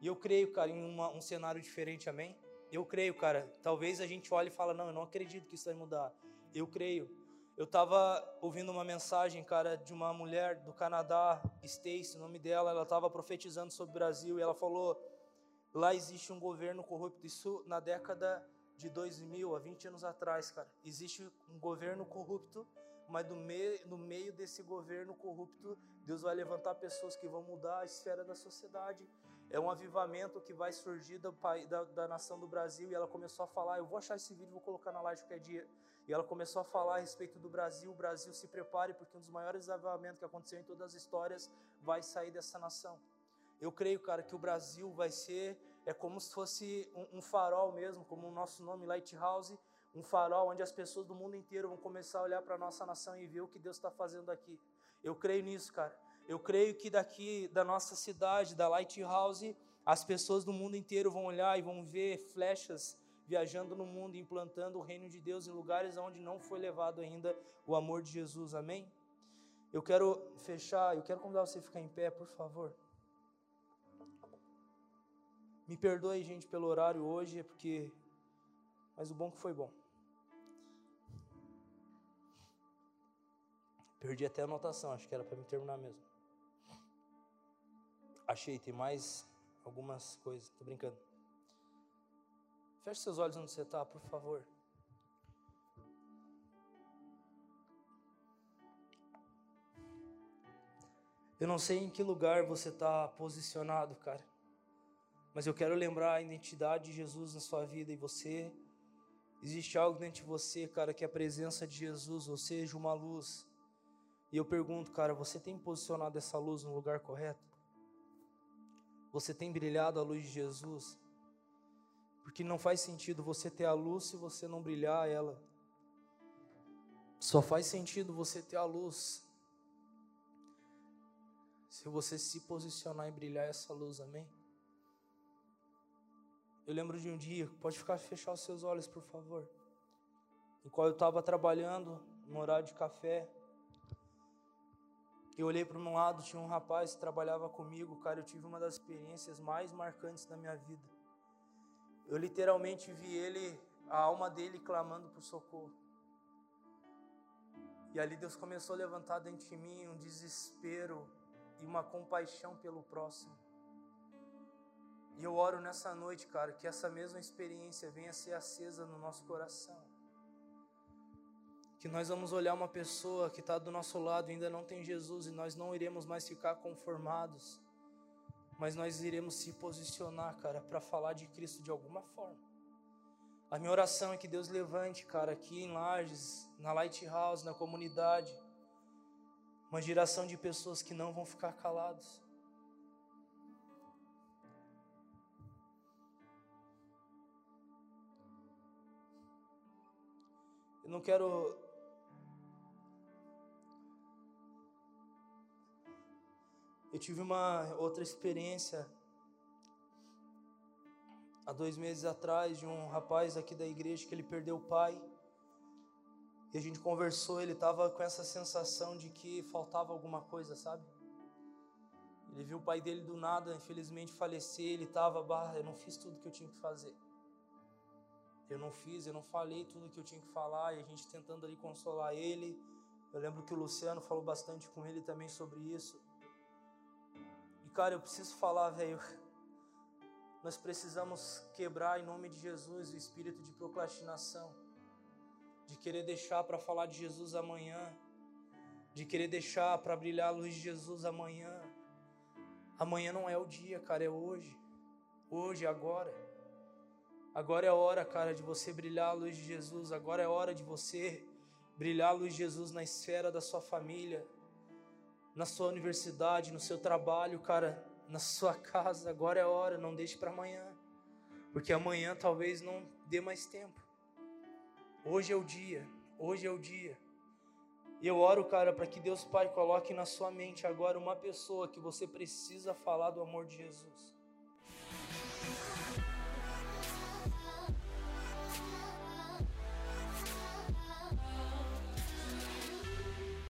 A: E eu creio, cara, em uma, um cenário diferente, amém? Eu creio, cara. Talvez a gente olhe e fala, não, eu não acredito que isso vai mudar. Eu creio. Eu estava ouvindo uma mensagem, cara, de uma mulher do Canadá, Stacy, o nome dela, ela estava profetizando sobre o Brasil e ela falou: lá existe um governo corrupto. Isso na década de 2000, há 20 anos atrás, cara. Existe um governo corrupto, mas no no meio desse governo corrupto, Deus vai levantar pessoas que vão mudar a esfera da sociedade é um avivamento que vai surgir da, da, da, nação do Brasil. E ela começou a falar: Eu vou achar esse vídeo, vou colocar na live qualquer dia. E ela começou a falar a respeito do Brasil. O Brasil se prepare, porque um dos maiores avivamentos que aconteceu em todas as histórias vai sair dessa nação. Eu creio, cara, que o Brasil vai ser, é como se fosse um, um farol mesmo, como o nosso nome, Lighthouse, um farol onde as pessoas do mundo inteiro vão começar a olhar para a nossa nação e ver o que Deus está fazendo aqui. Eu creio nisso, cara. Eu creio que daqui da nossa cidade, da Lighthouse, as pessoas do mundo inteiro vão olhar e vão ver flechas viajando no mundo, implantando o reino de Deus em lugares onde não foi levado ainda o amor de Jesus. Amém? Eu quero fechar, eu quero convidar você a ficar em pé, por favor. Me perdoe, gente, pelo horário hoje, é porque. Mas o bom que foi bom. Perdi até a anotação, acho que era para me terminar mesmo. Achei, tem mais algumas coisas, tô brincando. Feche seus olhos onde você está, por favor. Eu não sei em que lugar você está posicionado, cara. Mas eu quero lembrar a identidade de Jesus na sua vida e você. Existe algo dentro de você, cara, que é a presença de Jesus, ou seja, uma luz. E eu pergunto, cara, você tem posicionado essa luz no lugar correto? Você tem brilhado a luz de Jesus? Porque não faz sentido você ter a luz se você não brilhar ela. Só faz sentido você ter a luz se você se posicionar e brilhar essa luz, amém? Eu lembro de um dia, pode ficar fechar os seus olhos, por favor. Em qual eu estava trabalhando no horário de café. Eu olhei para um lado, tinha um rapaz que trabalhava comigo, cara, eu tive uma das experiências mais marcantes da minha vida. Eu literalmente vi ele, a alma dele clamando por socorro. E ali Deus começou a levantar dentro de mim um desespero e uma compaixão pelo próximo. E eu oro nessa noite, cara, que essa mesma experiência venha a ser acesa no nosso coração que nós vamos olhar uma pessoa que está do nosso lado e ainda não tem Jesus e nós não iremos mais ficar conformados, mas nós iremos se posicionar, cara, para falar de Cristo de alguma forma. A minha oração é que Deus levante, cara, aqui em Lages, na Lighthouse, na comunidade, uma geração de pessoas que não vão ficar calados. Eu não quero Eu tive uma outra experiência há dois meses atrás de um rapaz aqui da igreja que ele perdeu o pai. E a gente conversou, ele estava com essa sensação de que faltava alguma coisa, sabe? Ele viu o pai dele do nada, infelizmente, falecer. Ele estava, barra, eu não fiz tudo que eu tinha que fazer. Eu não fiz, eu não falei tudo que eu tinha que falar. E a gente tentando ali consolar ele. Eu lembro que o Luciano falou bastante com ele também sobre isso. Cara, eu preciso falar, velho. Nós precisamos quebrar em nome de Jesus o espírito de procrastinação, de querer deixar para falar de Jesus amanhã, de querer deixar para brilhar a luz de Jesus amanhã. Amanhã não é o dia, cara, é hoje. Hoje, agora. Agora é a hora, cara, de você brilhar a luz de Jesus. Agora é a hora de você brilhar a luz de Jesus na esfera da sua família na sua universidade, no seu trabalho, cara, na sua casa. Agora é a hora, não deixe para amanhã. porque amanhã talvez não dê mais tempo. Hoje é o dia, hoje é o dia. E eu oro, cara, para que Deus Pai coloque na sua mente agora uma pessoa que você precisa falar do amor de Jesus.